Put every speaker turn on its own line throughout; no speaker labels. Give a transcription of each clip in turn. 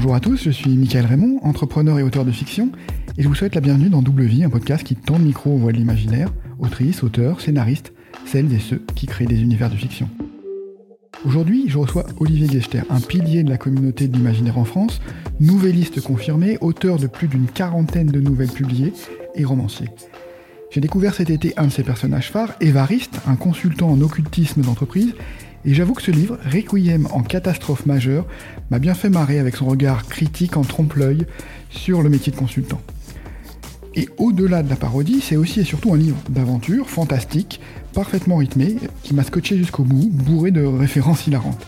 Bonjour à tous, je suis Michael Raymond, entrepreneur et auteur de fiction, et je vous souhaite la bienvenue dans Double Vie, un podcast qui tend le micro aux voix de l'imaginaire, autrices, auteurs, scénaristes, celles et ceux qui créent des univers de fiction. Aujourd'hui, je reçois Olivier Gechter, un pilier de la communauté de l'imaginaire en France, nouvelliste confirmé, auteur de plus d'une quarantaine de nouvelles publiées et romancier. J'ai découvert cet été un de ses personnages phares, Évariste, un consultant en occultisme d'entreprise, et j'avoue que ce livre, Requiem en catastrophe majeure, m'a bien fait marrer avec son regard critique en trompe-l'œil sur le métier de consultant. Et au-delà de la parodie, c'est aussi et surtout un livre d'aventure fantastique, parfaitement rythmé, qui m'a scotché jusqu'au bout, bourré de références hilarantes.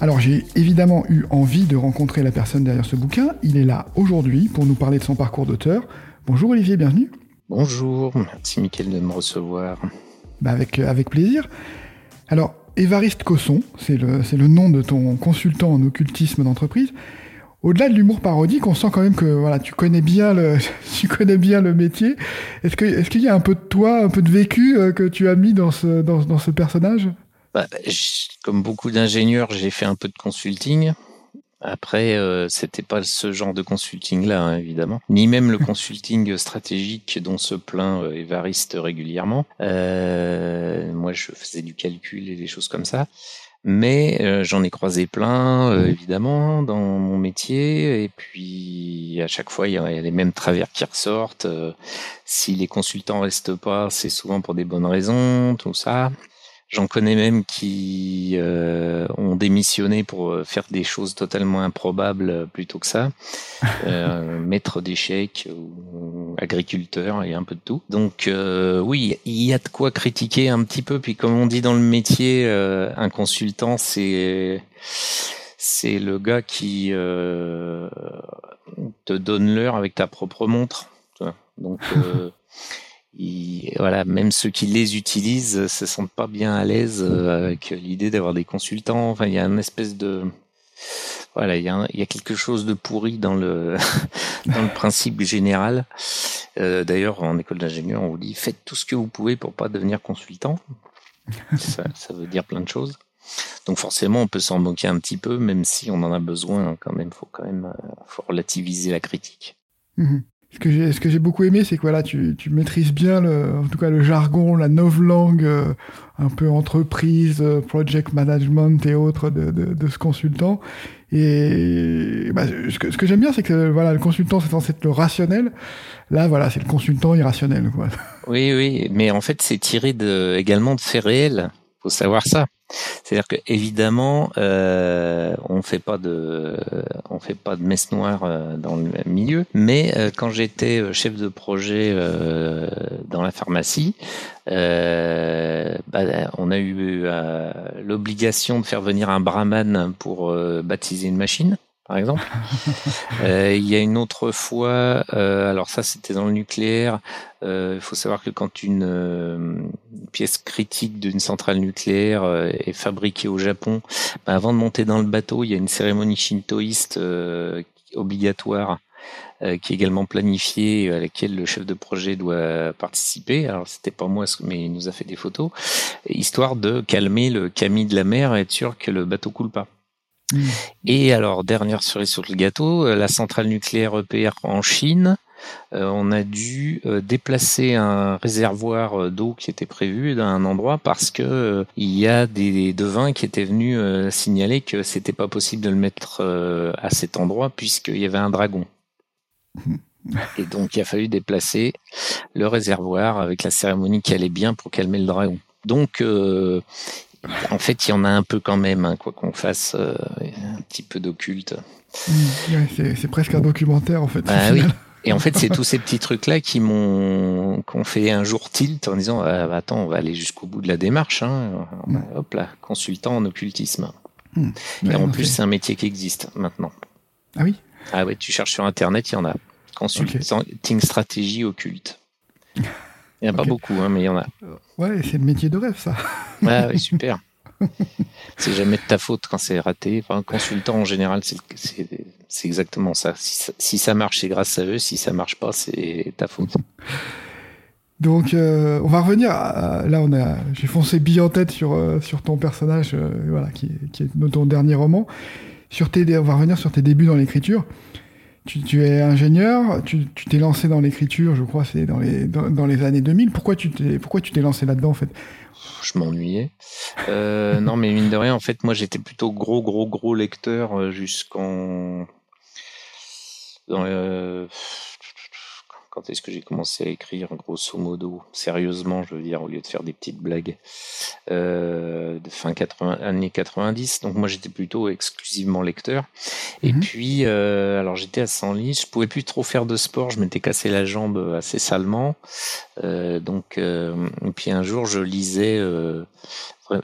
Alors j'ai évidemment eu envie de rencontrer la personne derrière ce bouquin. Il est là aujourd'hui pour nous parler de son parcours d'auteur. Bonjour Olivier, bienvenue.
Bonjour, merci Mickaël de me recevoir.
Bah avec, euh, avec plaisir. Alors, Évariste Cosson, c'est le, le nom de ton consultant en occultisme d'entreprise au-delà de l'humour parodique, on sent quand même que voilà, tu connais bien le, tu connais bien le métier. Est-ce que, est-ce qu'il y a un peu de toi, un peu de vécu euh, que tu as mis dans ce, dans, dans ce personnage?
Bah, Comme beaucoup d'ingénieurs, j'ai fait un peu de consulting. Après, euh, c'était pas ce genre de consulting-là, hein, évidemment, ni même le consulting stratégique dont se plaint euh, Évariste régulièrement. Euh, moi, je faisais du calcul et des choses comme ça. Mais euh, j'en ai croisé plein, euh, évidemment, dans mon métier. Et puis, à chaque fois, il y, a, les mêmes travers qui ressortent. Si les consultants restent pas, c'est souvent pour des bonnes raisons, tout ça. J'en connais même qui euh, ont démissionné pour euh, faire des choses totalement improbables euh, plutôt que ça. Euh, maître d'échecs ou agriculteur et un peu de tout. Donc oui, il y a de quoi critiquer un petit peu. Puis comme on dit dans le métier, un consultant, c'est c'est le gars qui te donne l'heure avec ta propre montre. Donc voilà, même ceux qui les utilisent se sentent pas bien à l'aise euh, avec l'idée d'avoir des consultants. Enfin, il y a une espèce de voilà, il y a, quelque chose de pourri dans le dans le principe général. Euh, D'ailleurs, en école d'ingénieur, on vous dit faites tout ce que vous pouvez pour pas devenir consultant. Ça, veut dire plein de choses. Donc forcément, on peut s'en moquer un petit peu, même si on en a besoin. Quand même, faut quand même euh, faut relativiser la critique.
Mmh ce que j'ai ce que j'ai beaucoup aimé c'est que voilà tu, tu maîtrises bien le en tout cas le jargon la novlangue euh, un peu entreprise euh, project management et autres de, de, de ce consultant. Et bah, ce que, ce que j'aime bien c'est que voilà le consultant c'est censé être le rationnel. Là voilà c'est le consultant irrationnel quoi.
oui oui mais en fait c'est tiré de également de faits réels faut savoir ça c'est-à-dire que évidemment, euh, on fait pas de, on fait pas de messe noire euh, dans le milieu. Mais euh, quand j'étais chef de projet dans la pharmacie, bah, on a eu l'obligation de faire venir un brahman pour baptiser une machine par exemple. euh, il y a une autre fois, euh, alors ça c'était dans le nucléaire, euh, il faut savoir que quand une, pièce critique d'une centrale nucléaire euh, est fabriquée au Japon, ben avant de monter dans le bateau, il y a une cérémonie shintoïste obligatoire qui est également planifiée, à laquelle le chef de projet doit participer. Alors c'était pas moi, mais il nous a fait des photos, histoire de calmer le camis de la mer et être sûr que le bateau coule pas. Mmh. Et alors, dernière cerise sur le gâteau, euh, la centrale nucléaire EPR en Chine, euh, on a dû euh, déplacer un réservoir euh, d'eau qui était prévu d'un endroit parce que il y a des devins qui étaient venus signaler que c'était pas possible de le mettre à cet endroit puisqu'il y avait un dragon. Et donc il a fallu déplacer le réservoir avec la cérémonie qui allait bien pour calmer le dragon. Donc en fait, il y en a un peu quand même, hein, quoi qu'on fasse, euh, un petit peu d'occulte.
Mmh, c'est presque un documentaire, en fait.
Bah, oui. Et en fait, c'est tous ces petits trucs-là qui m'ont qu'on fait un jour tilt en disant ah, bah, attends, on va aller jusqu'au bout de la démarche. Hein. Mmh. Hop là, consultant en occultisme. Mmh. Et en plus, c'est un métier qui existe maintenant.
Ah oui?
Ah ouais, tu cherches sur internet, il y en a. Consulting stratégie occulte. Il n'y en a pas beaucoup, hein, mais il y en a.
Ouais, c'est le métier de rêve, ça.
Ouais, ouais super. c'est jamais de ta faute quand c'est raté. Un consultant, en général, c'est exactement ça. Si, ça. marche, c'est grâce à eux. Si ça marche pas, c'est ta faute.
Donc, euh, on va revenir. Là, on a, j'ai foncé bille en tête sur, euh, sur ton personnage, euh, voilà, qui, qui, est ton dernier roman. sur tes, on va revenir sur tes débuts dans l'écriture. Tu, es ingénieur, tu t'es lancé dans l'écriture, je crois, c'est dans les, dans, les années 2000. Pourquoi tu t'es, pourquoi tu t'es lancé là-dedans, en fait?
Je m'ennuyais. Euh, non, mais mine de rien, en fait, moi, j'étais plutôt gros, gros, gros lecteur euh, jusqu'en. Quand est-ce que j'ai commencé à écrire, grosso modo, sérieusement, je veux dire, au lieu de faire des petites blagues, euh, de fin 80, années 90. Donc moi, j'étais plutôt exclusivement lecteur. Et mhm. puis, euh, alors j'étais à Senlis, je pouvais plus trop faire de sport, je m'étais cassé la jambe assez salement. Euh, donc, euh, et puis un jour, je lisais, euh,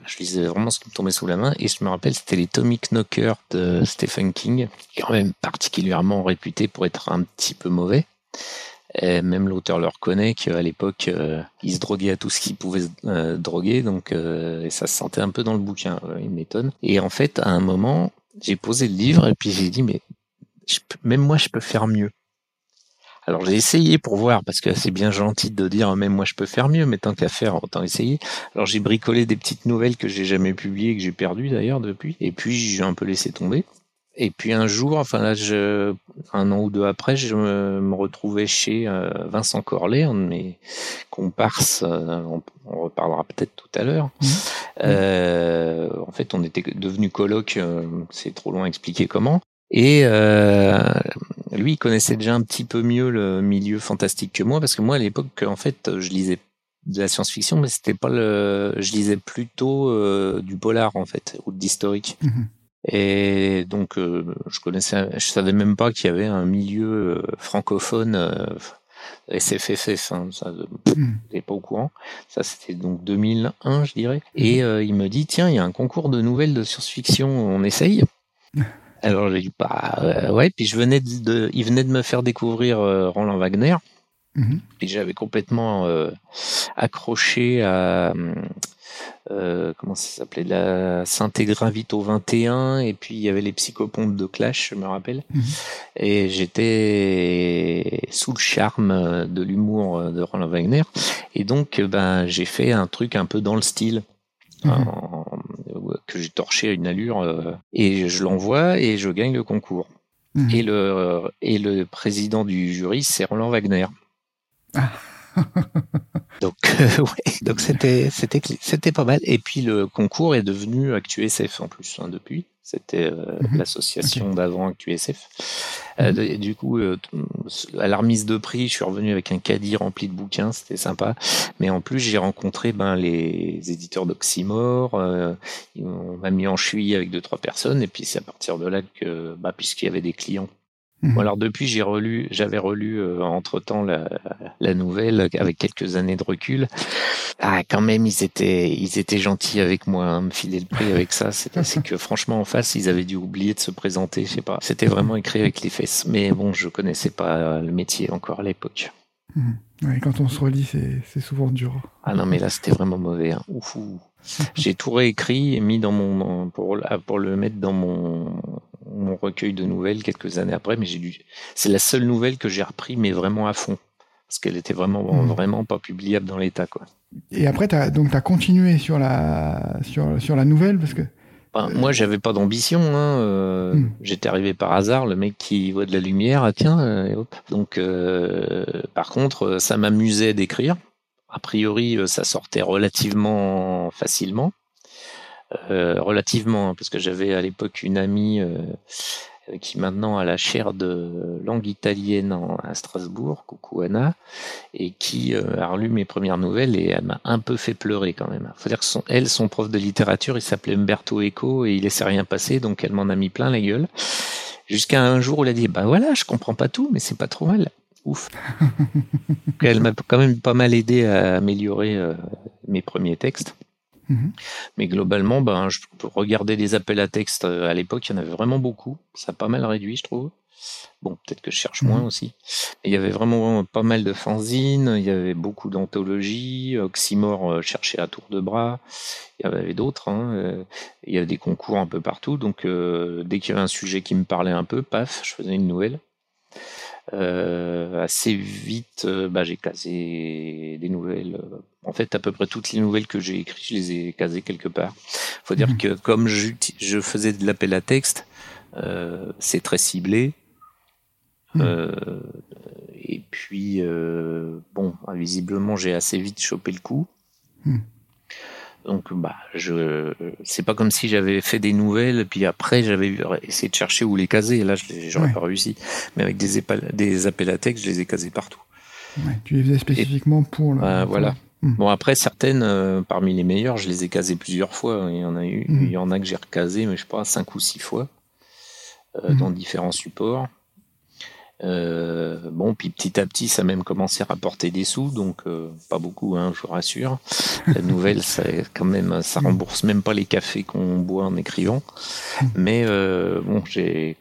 je lisais vraiment ce qui me tombait sous la main, et je me rappelle, c'était les Tommy Knocker de Stephen King, qui est quand même particulièrement réputé pour être un petit peu mauvais. Et même l'auteur le reconnaît qu'à l'époque, euh, il se droguait à tout ce qu'il pouvait euh, droguer, donc euh, ça se sentait un peu dans le bouquin. il m'étonne. Et en fait, à un moment, j'ai posé le livre et puis j'ai dit mais même moi, je peux faire mieux. Alors j'ai essayé pour voir parce que c'est bien gentil de dire même moi je peux faire mieux, mais tant qu'à faire autant essayer. Alors j'ai bricolé des petites nouvelles que j'ai jamais publiées que j'ai perdues d'ailleurs depuis, et puis j'ai un peu laissé tomber. Et puis un jour, enfin là, je, un an ou deux après, je me, retrouvais chez euh, Vincent Corlet, un de mes comparses, euh, on, reparlera peut-être tout à l'heure. Mmh. Euh, en fait, on était devenus coloc, c'est trop loin à expliquer comment. Et lui, il connaissait déjà un petit peu mieux le milieu fantastique que moi, parce que moi, à l'époque, en fait, je lisais de la science-fiction, mais c'était pas le, je lisais plutôt du polar en fait, ou de l'historique. Mmh. Et donc, euh, je connaissais, je savais même pas qu'il y avait un milieu euh, francophone euh, SFFF. Hein, ça, mmh. pas au courant. Ça, c'était donc 2001, je dirais. Et il me dit, tiens, il y a un concours de nouvelles de science-fiction, on essaye. Alors j'ai dit, bah ouais. Puis je venais de, il venait de me faire découvrir Roland Wagner. Mmh. Et j'avais complètement accroché à euh, comment ça s'appelait la Saint-Gravito 21 et puis il y avait les psychopompes de Clash je me rappelle mhm. et j'étais sous le charme de l'humour de Roland Wagner et donc ben j'ai fait un truc un peu dans le style mhm. que j'ai torché à une allure euh, et je l'envoie et je gagne le concours mhm. et le et le président du jury c'est Roland Wagner. Donc euh, ouais, donc c'était c'était c'était pas mal. Et puis le concours est devenu ActuSF en plus hein, depuis. C'était euh, mhm. l'association d'avant ActuSF. Euh, mhm. du coup, à la remise de prix, je suis revenu avec un caddie rempli de bouquins, c'était sympa. Mais en plus, j'ai rencontré ben les éditeurs d'Oxymore. on m'a mis en cheville avec deux trois personnes, et puis c'est à partir de là que, bah, puisqu'il y avait des clients Mmh. alors depuis, j'ai relu, j'avais relu euh, entre temps la, la, nouvelle avec quelques années de recul. Ah, quand même, ils étaient, ils étaient gentils avec moi, hein, me filer le prix avec ça. C'est que franchement, en face, ils avaient dû oublier de se présenter. Je sais pas. C'était vraiment écrit avec les fesses. Mais bon, je connaissais pas le métier encore à l'époque.
Mmh. Ouais, quand on se relit, c'est souvent dur.
Ah non, mais là, c'était vraiment mauvais. Hein. Ouf. J'ai tout réécrit et mis dans mon pour pour le mettre dans mon mon recueil de nouvelles quelques années après, mais j'ai dû. C'est la seule nouvelle que j'ai repris, mais vraiment à fond, parce qu'elle était vraiment hmm. vraiment pas publiable dans l'état, quoi.
Et après, as, donc, tu as continué sur la sur sur la nouvelle, parce que.
Ben, moi, j'avais pas d'ambition. Hein, euh, hmm. J'étais arrivé par hasard, le mec qui voit de la lumière, ah, tiens, euh, et hop. Donc, euh, par contre, ça m'amusait d'écrire. A priori, ça sortait relativement facilement. Euh, relativement, hein, parce que j'avais à l'époque une amie euh, qui maintenant a la chaire de langue italienne à Strasbourg, coucou Anna, et qui euh, a relu mes premières nouvelles et elle m'a un peu fait pleurer quand même. Faut dire que son, elle, son prof de littérature, il s'appelait Umberto Eco et il laissait rien passer, donc elle m'en a mis plein la gueule. Jusqu'à un jour où elle a dit, bah voilà, je comprends pas tout, mais c'est pas trop mal. Ouf. elle m'a quand même pas mal aidé à améliorer mes premiers textes. Mhm. Mais globalement, ben, je regarder les appels à texte. Euh, à l'époque, il y en avait vraiment beaucoup. Ça a pas mal réduit, je trouve. Bon, peut-être que je cherche moins mhm. aussi. Il y avait vraiment pas mal de fanzines, il y avait beaucoup d'anthologies, Oxymore euh, cherchait à tour de bras, il y avait d'autres, hein, euh, il y avait des concours un peu partout, donc dès qu'il y avait un sujet qui me parlait un peu, paf, je faisais une nouvelle. Euh, assez vite, euh, bah, j'ai casé des nouvelles. Euh, en fait, à peu près toutes les nouvelles que j'ai écrites, je les ai casées quelque part. Faut dire mhm. que comme je, faisais de l'appel à texte, Euh, c'est très ciblé.
Hmm.
Euh, et puis, euh, bon, visiblement, j'ai assez vite chopé le coup.
Hmm.
Donc, bah, je, c'est pas comme si j'avais fait des nouvelles, puis après j'avais essayé de chercher où les caser. Là, j'aurais
Ouais.
pas réussi. Mais avec des, épal- des appels à texte, je les ai casés partout.
Ouais, tu les faisais spécifiquement pour le.
Euh,
pour-
voilà.
Hmm.
Bon, après, certaines, euh, parmi les meilleures, je les ai casées plusieurs fois. Il y en a eu,
Mhm.
il y en a que j'ai recasé, mais je sais pas, cinq ou six fois, euh,
Mhm.
dans différents supports. Euh, bon, puis petit à petit, ça a même commencé à rapporter des sous, donc euh, pas beaucoup, hein, je vous rassure. La nouvelle, ça quand même, ça rembourse même pas les cafés qu'on boit en écrivant. Mais euh, bon, j'ai,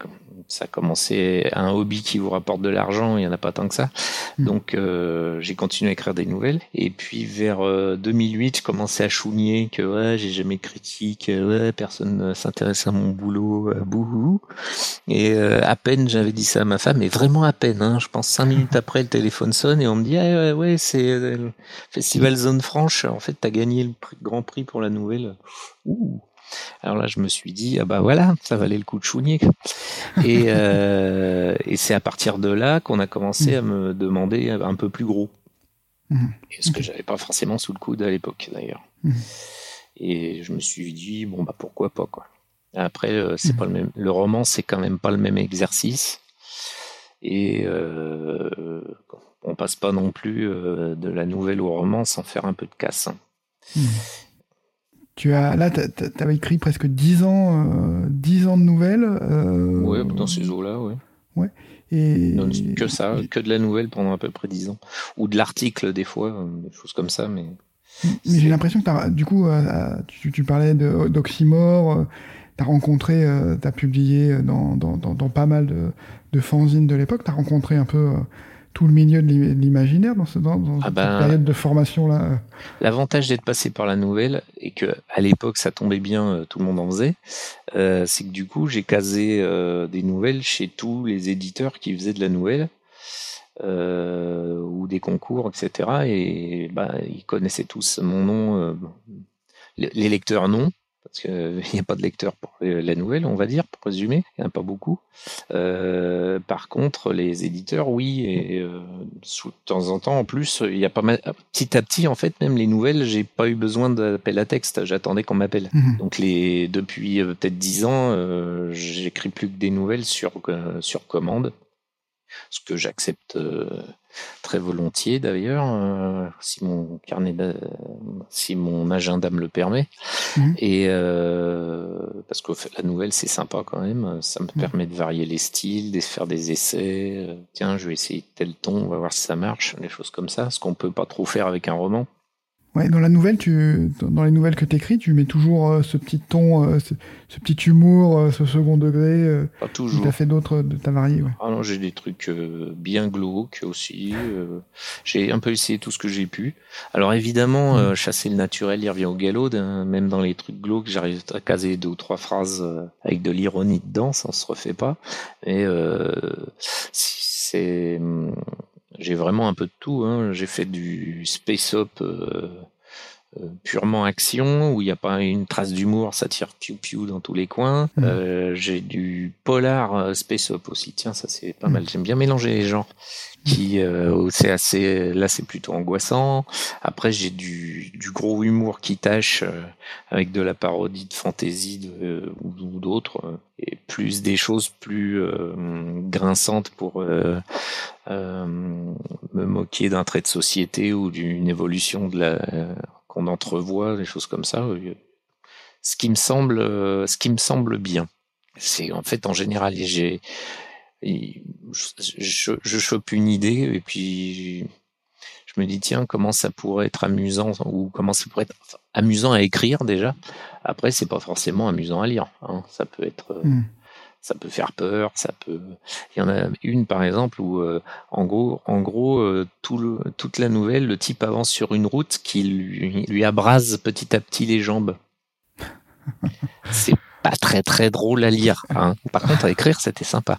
ça a commencé un hobby qui vous rapporte de l'argent, il y en a pas tant que ça.
Mm.
Donc euh, j'ai continué à écrire des nouvelles. Et puis vers euh, 2008, je commençais à chougner que ouais, j'ai jamais de critique, euh, ouais, personne ne s'intéresse à mon boulot, euh, bouhou. Et euh, à peine j'avais dit ça à ma femme, mais vraiment à peine. Hein, je pense cinq minutes après, le téléphone sonne et on me dit ah, ouais, ouais c'est euh, le festival Zone Franche. En fait, t'as gagné le prix- grand prix pour la nouvelle. Ouh. Alors là, je me suis dit, ah bah voilà, ça valait le coup de chougner. Et, euh, et c'est à partir de là qu'on a commencé à me demander un peu plus gros. Et ce que j'avais pas forcément sous le coude à l'époque d'ailleurs.
Mhm.
Et je me suis dit, bon bah pourquoi pas quoi. Après, euh, c'est pas le même. Le roman, c'est quand même pas le même exercice. Et euh, on passe pas non plus euh, de la nouvelle au roman sans faire un peu de casse. hein.
Tu as là, tu avais écrit presque 10 ans, euh, 10 ans de nouvelles. euh,
Ouais, dans ces eaux-là, ouais.
Et
Non, que ça, que de la nouvelle pendant à peu près dix ans. Ou de l'article des fois, euh, des choses comme ça, mais
Mais j'ai l'impression que du coup, euh, tu, tu parlais d'Oxymore, tu as rencontré, tu as publié dans, dans, dans, dans pas mal de, de fanzines de l'époque, tu as rencontré un peu euh, tout le milieu de l'i- de l'imaginaire dans, ce, dans, dans
Ah
cette
ben,
période de formation-là.
L'avantage d'être passé par la nouvelle et que à l'époque ça tombait bien, euh, tout le monde en faisait, euh, c'est que du coup j'ai casé euh, des nouvelles chez tous les éditeurs qui faisaient de la nouvelle euh, ou des concours, etc. Et bah ils connaissaient tous mon nom, euh, les lecteurs non. Parce qu'il n'y a pas de lecteurs pour la nouvelle, on va dire, pour résumer. Il n'y en a pas beaucoup. Euh, par contre, les éditeurs, oui. Et euh, sous- de temps en temps, en plus, il y a pas mal. Petit à petit, en fait, même les nouvelles, j'ai pas eu besoin d'appel à texte. J'attendais qu'on m'appelle.
Mhm.
Donc les depuis euh, peut-être dix ans, euh, j'écris plus que des nouvelles sur sur commande, ce que j'accepte euh, très volontiers d'ailleurs, euh, si mon carnet, si mon agenda me le permet.
Mhm.
Et euh, parce que la nouvelle c'est sympa quand même, ça me
Mhm.
permet de varier les styles, de faire des essais. Tiens, je vais essayer tel ton, on va voir si ça marche, des choses comme ça, ce qu'on peut pas trop faire avec un roman.
Ouais, dans la nouvelle, tu, dans les nouvelles que tu écris, tu mets toujours euh, ce petit ton, euh, ce, ce petit humour, euh, ce second degré. Euh,
Pas
tu
toujours.
as fait d'autres, de ta varié. Ouais.
Ah non, j'ai des trucs euh, bien glauques aussi. euh, j'ai un peu essayé tout ce que j'ai pu. Alors évidemment, euh, chasser le naturel, il revient au galop. Même dans les trucs glauques, j'arrive à caser deux ou trois phrases euh, avec de l'ironie dedans, ça se refait pas. Euh, si c'est, hum, j'ai vraiment un peu de tout. Hein. J'ai fait du space op. euh, euh, purement action où il n'y a pas une trace d'humour, ça tire piou piou dans tous les coins.
Mhm.
Euh, j'ai du polar euh, space op aussi. Tiens, ça c'est pas mal. J'aime bien mélanger les genres. Qui euh, où c'est assez là c'est plutôt angoissant. Après j'ai du, du gros humour qui tâche euh, avec de la parodie de fantasy de, ou, ou d'autres euh, et plus des choses plus euh, grinçantes pour euh, euh, me moquer d'un trait de société ou d'une évolution de la qu'on entrevoit, des choses comme ça. euh, Ce qui me semble, euh, ce qui me semble bien, c'est en fait en général, j'ai, je, je, je chope une idée et puis je me dis tiens comment ça pourrait être amusant ou comment ça pourrait être amusant à écrire déjà. Après c'est pas forcément amusant à lire, hein. ça peut être euh,
Mhm.
ça peut faire peur, ça peut. Il y en a une par exemple où, euh, en gros, en gros, euh, tout le, toute la nouvelle, le type avance sur une route qui lui, lui abrase petit à petit les jambes. C'est pas très très drôle à lire. Hein. Par contre, à écrire, c'était sympa.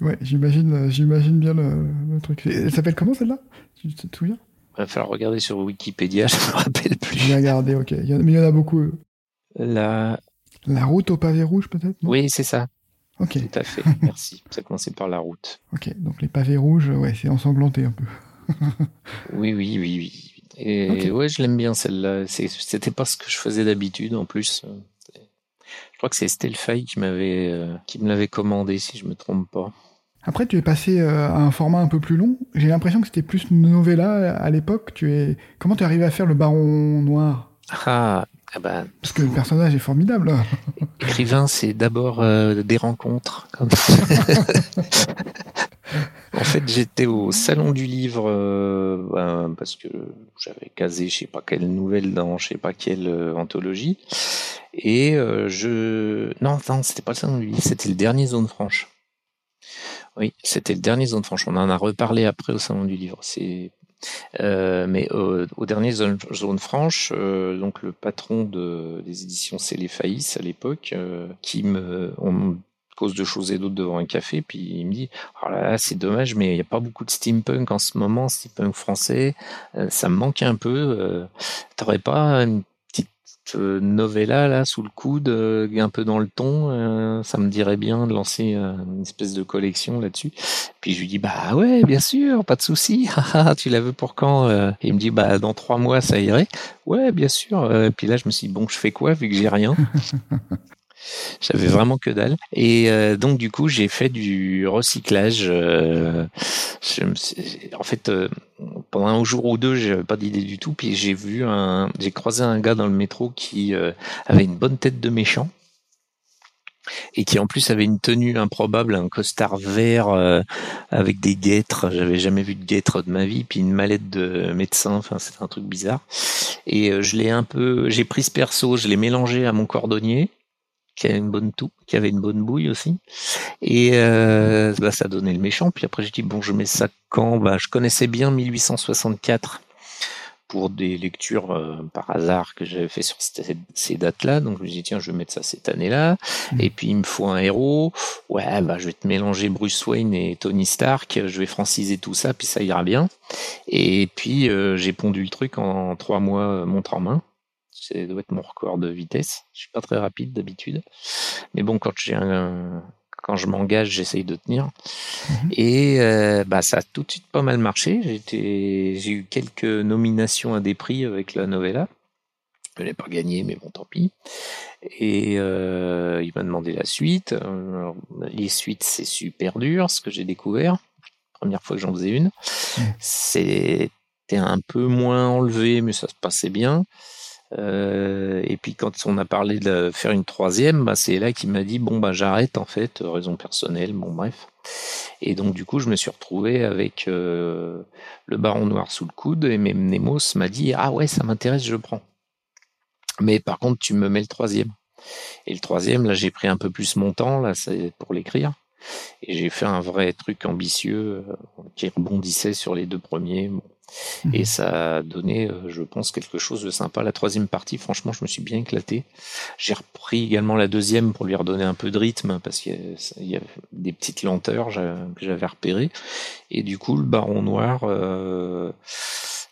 Ouais, j'imagine, euh, j'imagine bien le, le truc. Elle s'appelle comment celle-là? Tu te souviens?
Il va falloir regarder sur Wikipédia, je me rappelle plus.
J'ai regardé, ok. Il y en- mais il y en a beaucoup. euh.
La...
La route au pavé rouge, peut-être
Oui, c'est ça.
Ok.
Tout à fait, merci. Ça commençait par la route.
Ok, donc les pavés rouges, ouais, c'est ensanglanté un peu.
oui, oui, oui, oui. Et okay. ouais, je l'aime bien celle-là. C'était pas ce que je faisais d'habitude en plus. Je crois que c'est Estelle Fay qui m'avait, euh, qui me l'avait commandé, si je me trompe pas.
Après, tu es passé euh, à un format un peu plus long. J'ai l'impression que c'était plus novella à l'époque. Tu es, comment tu es arrivé à faire le Baron Noir?
Ah, ah bah,
Parce que le personnage est formidable.
Écrivain, c'est d'abord euh, des rencontres. en fait, j'étais au salon du livre euh, ben, parce que j'avais casé je sais pas quelle nouvelle dans je sais pas quelle euh, anthologie et je non non c'était pas le salon du livre c'était le dernier zone franche oui c'était le dernier zone franche on en a reparlé après au salon du livre. Euh, mais au, dernier zone, franche, euh, donc le patron de, des éditions Célé Faïs à l'époque, euh, qui me, on cause de choses et d'autres devant un café, puis il me dit oh là là, c'est dommage, mais il n'y a pas beaucoup de steampunk en ce moment, steampunk français, ça me manque un peu. T'aurais pas une petite novella là sous le coude, un peu dans le ton, ça me dirait bien de lancer une espèce de collection là-dessus. Puis je lui dis bah ouais, bien sûr, pas de souci. tu la veux pour quand Et il me dit bah dans trois mois ça irait. Ouais, bien sûr. puis là je me suis dit bon, je fais quoi vu que j'ai rien? J'avais vraiment que dalle. Et euh, donc du coup, j'ai fait du recyclage. Euh, je me suis, en fait, euh, pendant un jour ou deux, j'avais pas d'idée du tout. Puis j'ai vu un, j'ai croisé un gars dans le métro qui avait une bonne tête de méchant et qui en plus avait une tenue improbable, un costard vert euh, avec des guêtres. J'avais jamais vu de guêtres de ma vie, puis une mallette de médecin. Enfin, c'était un truc bizarre. Et euh, je l'ai un peu, j'ai pris ce perso, je l'ai mélangé à mon cordonnier qui avait une bonne toux, qui avait une bonne bouille aussi. Et euh, bah, ça donnait le méchant. Puis après, j'ai dit bon, je mets ça quand? Bah, je connaissais bien 1864 pour des lectures euh, par hasard que j'avais fait sur ces, ces dates-là. Donc je me dis tiens, je vais mettre ça cette année-là. Mmh. Et puis il me faut un héros. Ouais, bah je vais te mélanger Bruce Wayne et Tony Stark. Je vais franciser tout ça, puis ça ira bien. Et puis euh, j'ai pondu le truc en trois mois, montre en main. Ça doit être mon record de vitesse. Je suis pas très rapide d'habitude, mais bon, quand j'ai un, quand je m'engage, j'essaye de tenir. Mmh. Et euh, bah, ça a tout de suite pas mal marché. J'ai eu quelques nominations à des prix avec la novella. Je n'ai pas gagné, mais bon, tant pis. Et euh, il m'a demandé la suite. Alors, les suites, c'est super dur, ce que j'ai découvert. Première fois que j'en faisais une. Mmh. C'était un peu moins enlevé, mais ça se passait bien. Euh, et puis quand on a parlé de faire une troisième, bah, c'est là qu'il m'a dit bon bah j'arrête en fait, raison personnelle, bon bref. Et donc du coup je me suis retrouvé avec euh, le Baron Noir sous le coude et même Nemos m'a dit ah ouais ça m'intéresse, je prends. Mais par contre tu me mets le troisième. Et le troisième là j'ai pris un peu plus mon temps là c'est pour l'écrire. Et j'ai fait un vrai truc ambitieux euh, qui rebondissait sur les deux premiers. Mmh. Et ça a donné, euh, je pense, quelque chose de sympa. La troisième partie, franchement, je me suis bien éclaté. J'ai repris également la deuxième pour lui redonner un peu de rythme parce qu'il y a des petites lenteurs que j'avais repérées. Et du coup, le Baron Noir, euh,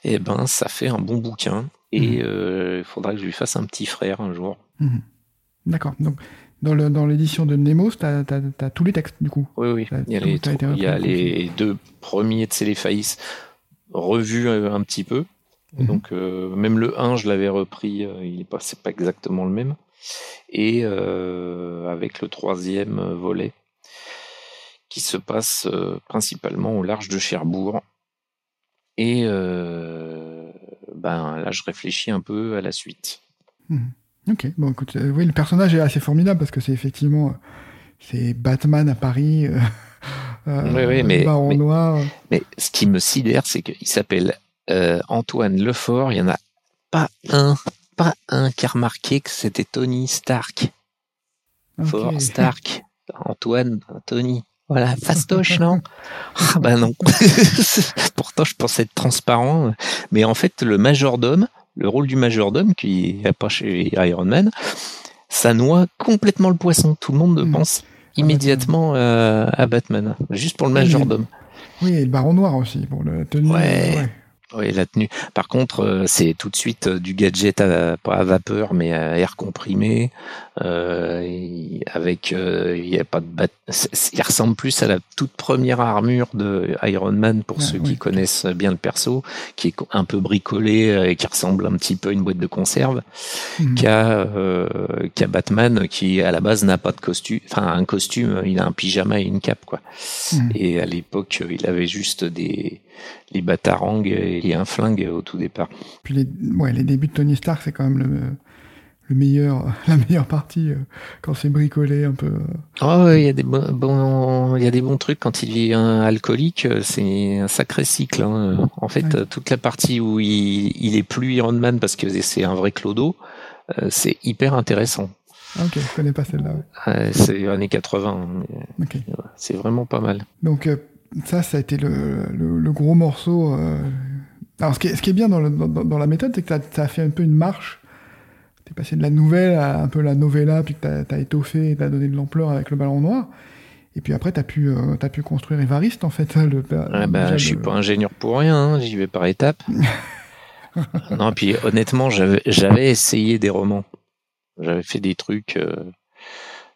eh ben, ça fait un bon bouquin. Et mmh. euh, il faudra que je lui fasse un petit frère un jour.
Mmh. D'accord. Donc, dans l'édition de Nemos, tu as, tous les textes, du coup
Oui, oui. Il y a, les, il y a les, deux premiers de Céléfaïs revu un petit peu. Mhm. Donc euh, même le 1, je l'avais repris, euh, il est pas, c'est pas exactement le même. Et euh, avec le troisième volet, qui se passe principalement au large de Cherbourg. Et ben là, je réfléchis un peu à la suite.
Mhm. Ok, bon écoute, oui, le personnage est assez formidable parce que c'est effectivement c'est Batman à Paris.
Euh, oui, oui, mais, mais, noir. mais, ce qui me sidère, c'est qu'il s'appelle euh, Antoine Lefort. Il n'y en a pas un, pas un qui a remarqué que c'était Tony Stark. Okay. Fort Stark. Antoine, Tony. Voilà, fastoche, non? Ah bah non. Pourtant, je pensais être transparent. Mais en fait, le majordome, le rôle du majordome, qui n'est pas chez Iron Man, ça noie complètement le poisson. Tout le monde mmh. pense immédiatement euh, à Batman, juste pour le majordome.
Oui, et le Baron Noir aussi, pour le tenue.
Ouais. Oui, la tenue. Par contre, euh, c'est tout de suite euh, du gadget à, pas à vapeur, mais à air comprimé, euh, avec il y a pas de bat... il ressemble plus à la toute première armure de Iron Man pour ceux qui connaissent bien le perso, qui est un peu bricolé et qui ressemble un petit peu à une boîte de conserve, mmh. qu'à qu'à Batman qui à la base n'a pas de costume, enfin un costume, il a un pyjama et une cape quoi. Mmh. Et à l'époque, il avait juste des les batarangs et un flingue au tout départ.
Puis les, ouais, les débuts de Tony Stark, c'est quand même le, le meilleur, la meilleure partie euh, quand c'est bricolé un peu.
Oh, il y a des bons, il y a des bons trucs quand il est un alcoolique, euh, c'est un sacré cycle. Hein. En fait, toute la partie où il, il est plus Iron Man parce que c'est un vrai clodo, euh, c'est hyper intéressant.
Ah, ok, je connais pas celle-là.
Ouais. c'est années 80. Okay. C'est vraiment pas mal.
Donc ça, ça a été le, le, gros morceau. Euh. Alors, ce qui, est, ce qui est bien dans, dans, la méthode, c'est que ça a fait un peu une marche. Tu es passé de la nouvelle à un peu la novella, puis que tu as, étoffé et tu as donné de l'ampleur avec le ballon noir. Et puis après, tu as, pu, euh, as pu construire Evariste, en fait. Le,
ah bah, je suis pas ingénieur pour rien, hein, j'y vais par étapes. non, puis honnêtement, j'avais essayé des romans. J'avais fait des trucs, euh,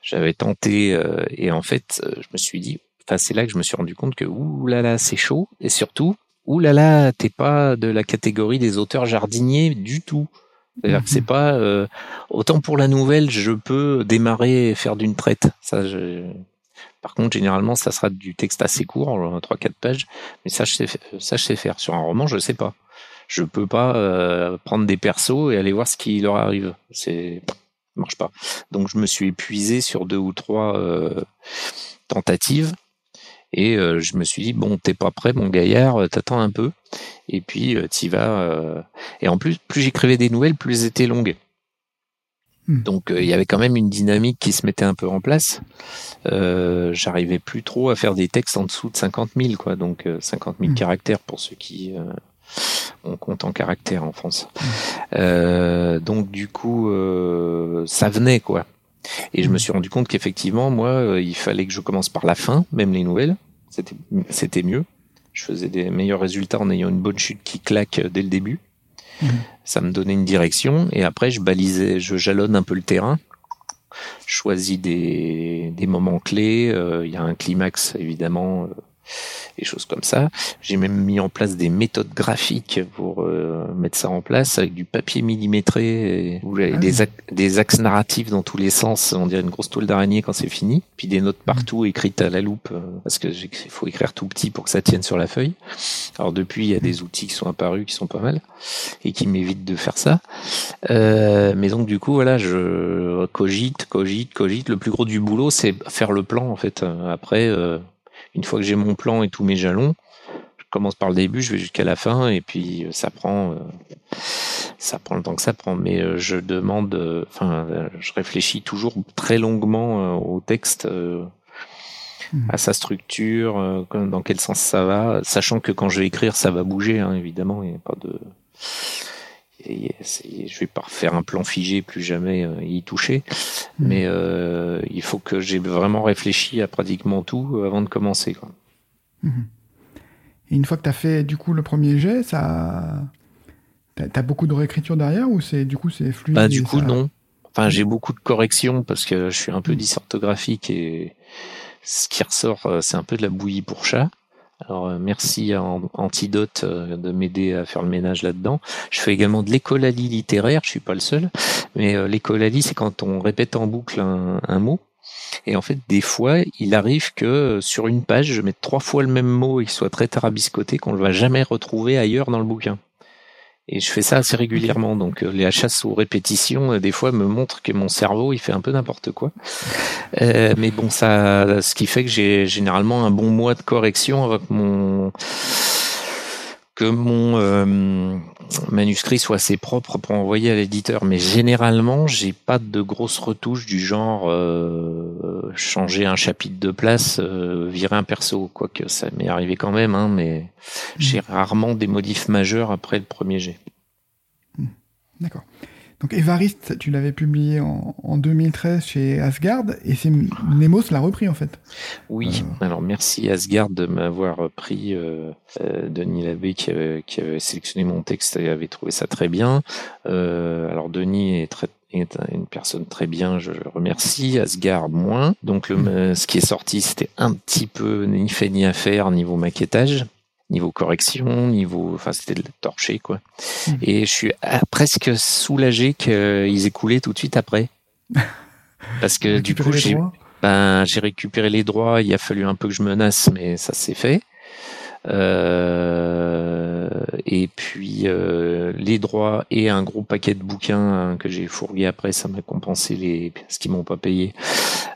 j'avais tenté, et en fait, je me suis dit, c'est là que je me suis rendu compte que ouh là là, c'est chaud. Et surtout, ouh là là, t'es pas de la catégorie des auteurs jardiniers du tout. C'est-à-dire que c'est mhm. pas euh, autant pour la nouvelle, je peux démarrer et faire d'une traite. Ça, je... Par contre, généralement, ça sera du texte assez court, trois quatre pages. Mais ça, je sais, ça, je sais faire. Sur un roman, je sais pas. Je peux pas euh, prendre des persos et aller voir ce qui leur arrive. C'est marche pas. Donc, je me suis épuisé sur deux ou trois euh, tentatives et euh, je me suis dit, bon, t'es pas prêt, mon gaillard, t'attends un peu. Et puis, euh, t'y vas. Et en plus, plus j'écrivais des nouvelles, plus elles étaient longues. Hmm. Donc il y avait quand même une dynamique qui se mettait un peu en place. Euh, J'arrivais plus trop à faire des textes en dessous de 50 000, quoi. Donc 50 000 hmm. caractères pour ceux qui euh, on compte en caractères en France. Hmm. Euh, donc du coup, ça venait, quoi. Et je me suis rendu compte qu'effectivement, moi, euh, il fallait que je commence par la fin, même les nouvelles. C'était, c'était mieux. Je faisais des meilleurs résultats en ayant une bonne chute qui claque euh, dès le début. Mmh. Ça me donnait une direction. Et après, je balisais, je jalonne un peu le terrain. Je choisis des, des moments clés. Euh, il y a un climax, évidemment des choses comme ça. J'ai même mis en place des méthodes graphiques pour euh, mettre ça en place avec du papier millimétré, où ah des, des, axes narratifs dans tous les sens, on dirait une grosse toile d'araignée quand c'est fini, puis des notes partout écrites à la loupe, euh, parce que il faut écrire tout petit pour que ça tienne sur la feuille. Alors depuis, il y a des outils qui sont apparus qui sont pas mal et qui m'évitent de faire ça. Euh, mais donc du coup, voilà, je cogite, cogite, cogite. Le plus gros du boulot, c'est faire le plan en fait. Après, euh, une fois que j'ai mon plan et tous mes jalons, je commence par le début, je vais jusqu'à la fin et puis euh, ça prend, euh, ça prend le temps que ça prend. Mais euh, je demande, enfin, je réfléchis toujours très longuement au texte, hmm. à sa structure, dans quel sens ça va, sachant que quand je vais écrire, ça va bouger, hein, évidemment. Il n'y a pas de je vais pas refaire un plan figé, plus jamais y toucher. Hmm. Mais euh, il faut que j'ai vraiment réfléchi à pratiquement tout avant de commencer. Quoi.
Hmm. Et une fois que tu as fait du coup le premier jet, ça. T'as beaucoup de réécriture derrière ou c'est du coup c'est fluide
bah, Du coup non. Enfin j'ai beaucoup de corrections parce que je suis un peu hmm. dysorthographique et ce qui ressort euh, c'est un peu de la bouillie pour chat. Alors euh, merci à Antidote euh, de m'aider à faire le ménage là-dedans. Je fais également de l'écolalie littéraire, je suis pas le seul, mais euh, l'écolalie c'est quand on répète en boucle un, mot. Et en fait, des fois, il arrive que sur une page, je mette trois fois le même mot et qu'il soit très tarabiscoté qu'on ne va jamais retrouver ailleurs dans le bouquin. Et je fais ça assez régulièrement. Donc euh, les chasse aux répétitions, euh, des fois, me montrent que mon cerveau, il fait un peu n'importe quoi. Euh, mais bon, ça, ce qui fait que j'ai généralement un bon mois de correction avec mon que mon euh, manuscrit soit assez propre pour envoyer à l'éditeur. Mais généralement, j'ai pas de grosses retouches du genre euh, changer un chapitre de place, euh, virer un perso, quoique ça m'est arrivé quand même. Hein, mais j'ai rarement des modifs majeurs après le premier jet.
Hmm. D'accord. Donc Evariste, tu l'avais publié en, en, 2013 chez Asgard et c'est Nemos l'a repris en fait.
Oui, euh... alors merci Asgard de m'avoir pris. Euh, euh, Denis Labbé qui avait, qui avait, sélectionné mon texte et avait trouvé ça très bien. Alors Denis est très est une personne très bien, je le remercie. Asgard moins. Donc le, ce qui est sorti, c'était un petit peu ni fait ni à faire niveau maquettage niveau correction, niveau, enfin c'était torché quoi. Mmh. Et je suis presque soulagé qu'ils aient coulé tout de suite après, parce que du coup j'ai, ben j'ai récupéré les droits. Il a fallu un peu que je menace, mais ça s'est fait. Euh, et puis euh, les droits et un gros paquet de bouquins hein, que j'ai fourgué après, ça m'a compensé les ce qu'ils m'ont pas payé.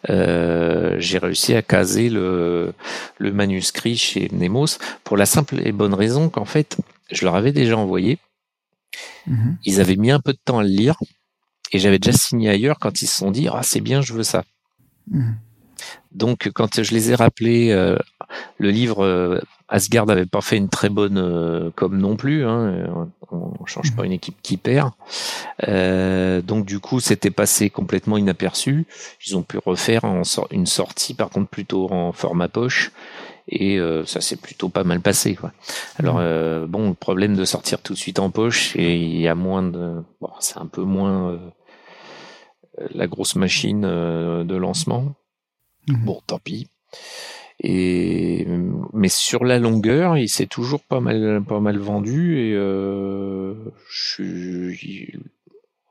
Euh, j'ai réussi à caser le, le manuscrit chez Nemos pour la simple et bonne raison qu'en fait je leur avais déjà envoyé. Mmh. Ils avaient mis un peu de temps à le lire et j'avais déjà signé ailleurs quand ils se sont dit ah c'est bien je veux ça. Mmh. Donc quand je les ai rappelés, euh, le livre Asgard n'avait pas fait une très bonne euh, com non plus. Hein, on change pas une équipe qui perd. Euh, donc du coup, c'était passé complètement inaperçu. Ils ont pu refaire en une sortie, par contre plutôt en format poche. Et euh, ça s'est plutôt pas mal passé. Quoi. Alors euh, bon, le problème de sortir tout de suite en poche, et il y a moins de, bon, c'est un peu moins euh, la grosse machine de lancement. Mmh. Bon, tant pis. Et mais sur la longueur, il s'est toujours pas mal pas mal vendu et euh,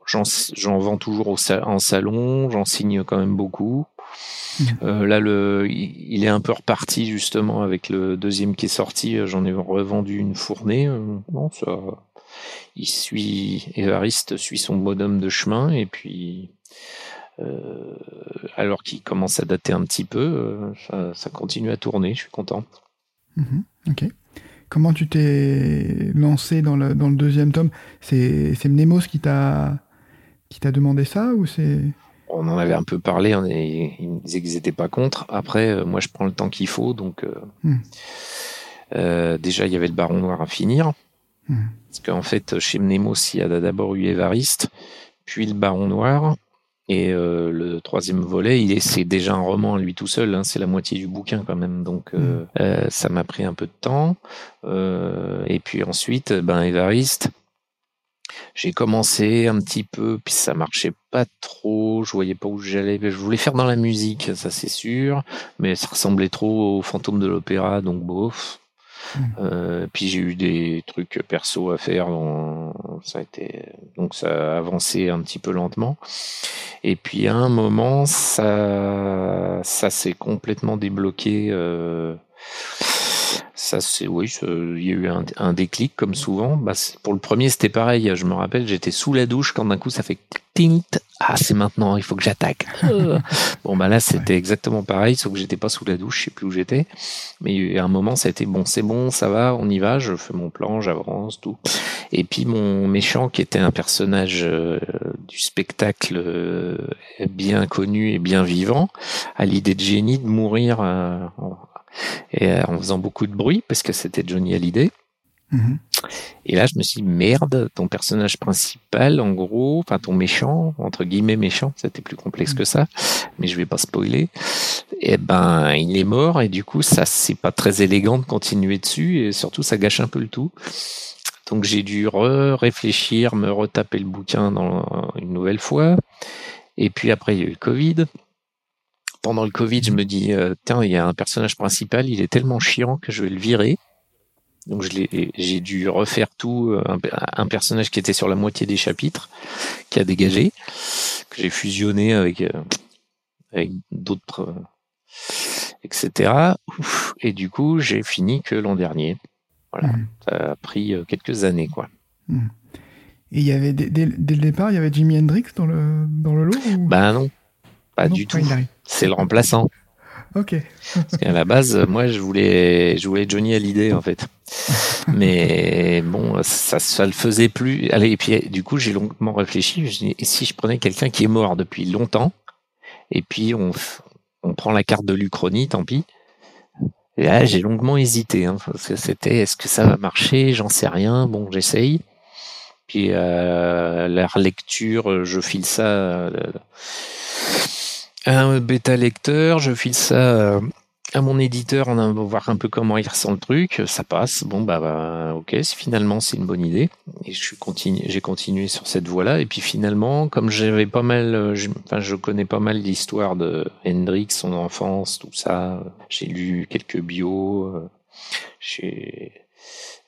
j'en vends toujours au, en salon, j'en signe quand même beaucoup. Mmh. Euh, là, le, il est un peu reparti justement avec le deuxième qui est sorti. J'en ai revendu une fournée. Bon, ça, il suit Evariste suit son bonhomme de chemin et puis euh, alors qu'il commence à dater un petit peu, euh, ça, ça, continue à tourner, je suis content.
Mmh, ok. Comment tu t'es lancé dans le, dans le deuxième tome? C'est Mnemos qui t'a qui t'a demandé ça ou c'est?
On en avait un peu parlé, on est, ils disaient qu'ils n'étaient pas contre. Après, euh, moi je prends le temps qu'il faut, donc euh, mmh. euh, déjà il y avait le Baron Noir à finir. Mmh. Parce qu'en fait, chez Mnemos, il y a d'abord eu Évariste, puis le Baron Noir, et euh, le troisième volet, il est, c'est déjà un roman lui tout seul, hein, c'est la moitié du bouquin quand même, donc euh, mm. euh, ça m'a pris un peu de temps. Euh, et puis ensuite, ben Évariste, j'ai commencé un petit peu, puis ça marchait pas trop, je voyais pas où j'allais. Je voulais faire dans la musique, ça c'est sûr, mais ça ressemblait trop au fantôme de l'opéra, donc bof. Euh, puis j'ai eu des trucs perso à faire, ça a été donc ça a avancé un petit peu lentement. Et puis à un moment, ça ça s'est complètement débloqué. Euh, ça c'est oui, il y a eu un, un déclic comme souvent. Bah, pour le premier c'était pareil. Je me rappelle, j'étais sous la douche quand d'un coup ça fait tint. Ah c'est maintenant, il faut que j'attaque. bon bah là c'était exactement pareil, sauf que j'étais pas sous la douche, je sais plus où j'étais. Mais à un moment ça a été bon, c'est bon, ça va, on y va. Je fais mon plan, j'avance, tout. Et puis mon méchant qui était un personnage euh, du spectacle euh, bien connu et bien vivant, a l'idée de génie de mourir. Euh, et euh, en faisant beaucoup de bruit parce que c'était Johnny Hallyday. Mhm. Et là, je me suis dit, merde, ton personnage principal, en gros, enfin ton méchant, entre guillemets méchant, c'était plus complexe mhm. que ça, mais je vais pas spoiler. Et eh ben, il est mort et du coup, ça c'est pas très élégant de continuer dessus et surtout ça gâche un peu le tout. Donc j'ai dû réfléchir, me retaper le bouquin dans une nouvelle fois. Et puis après, il y a eu le Covid pendant le Covid, je me dis, euh, tiens, il y a un personnage principal, il est tellement chiant que je vais le virer. Donc j'ai dû refaire tout, euh, un, personnage qui était sur la moitié des chapitres, qui a dégagé, que j'ai fusionné avec, euh, avec d'autres, etc. Et du coup, j'ai fini que l'an dernier. Voilà, mmh. ça a pris quelques années, quoi.
Mmh. Et il y avait dès, le départ, il y avait Jimi Hendrix dans le dans le lot
Bah non, pas du tout. C'est le remplaçant.
Ok.
Parce qu'à la base, moi, je voulais, je voulais Johnny Hallyday en fait. Mais bon, ça, ça le faisait plus. Allez, et puis du coup, j'ai longuement réfléchi. Je dis, si je prenais quelqu'un qui est mort depuis longtemps, et puis on, on prend la carte de l'Uchronie, tant pis. Et là, j'ai longuement hésité, hein, parce que c'était, est-ce que ça va marcher? J'en sais rien. Bon, j'essaye. Puis à la lecture, je file ça un bêta lecteur, je file ça à mon éditeur, on va voir un peu comment il ressent le truc, ça passe. Bon bah, bah ok, finalement c'est une bonne idée. Et je suis continué, j'ai continué sur cette voie-là. Et puis finalement, comme j'avais pas mal, je, enfin je connais pas mal l'histoire de Hendrix, son enfance, tout ça. J'ai lu quelques bios. J'ai euh,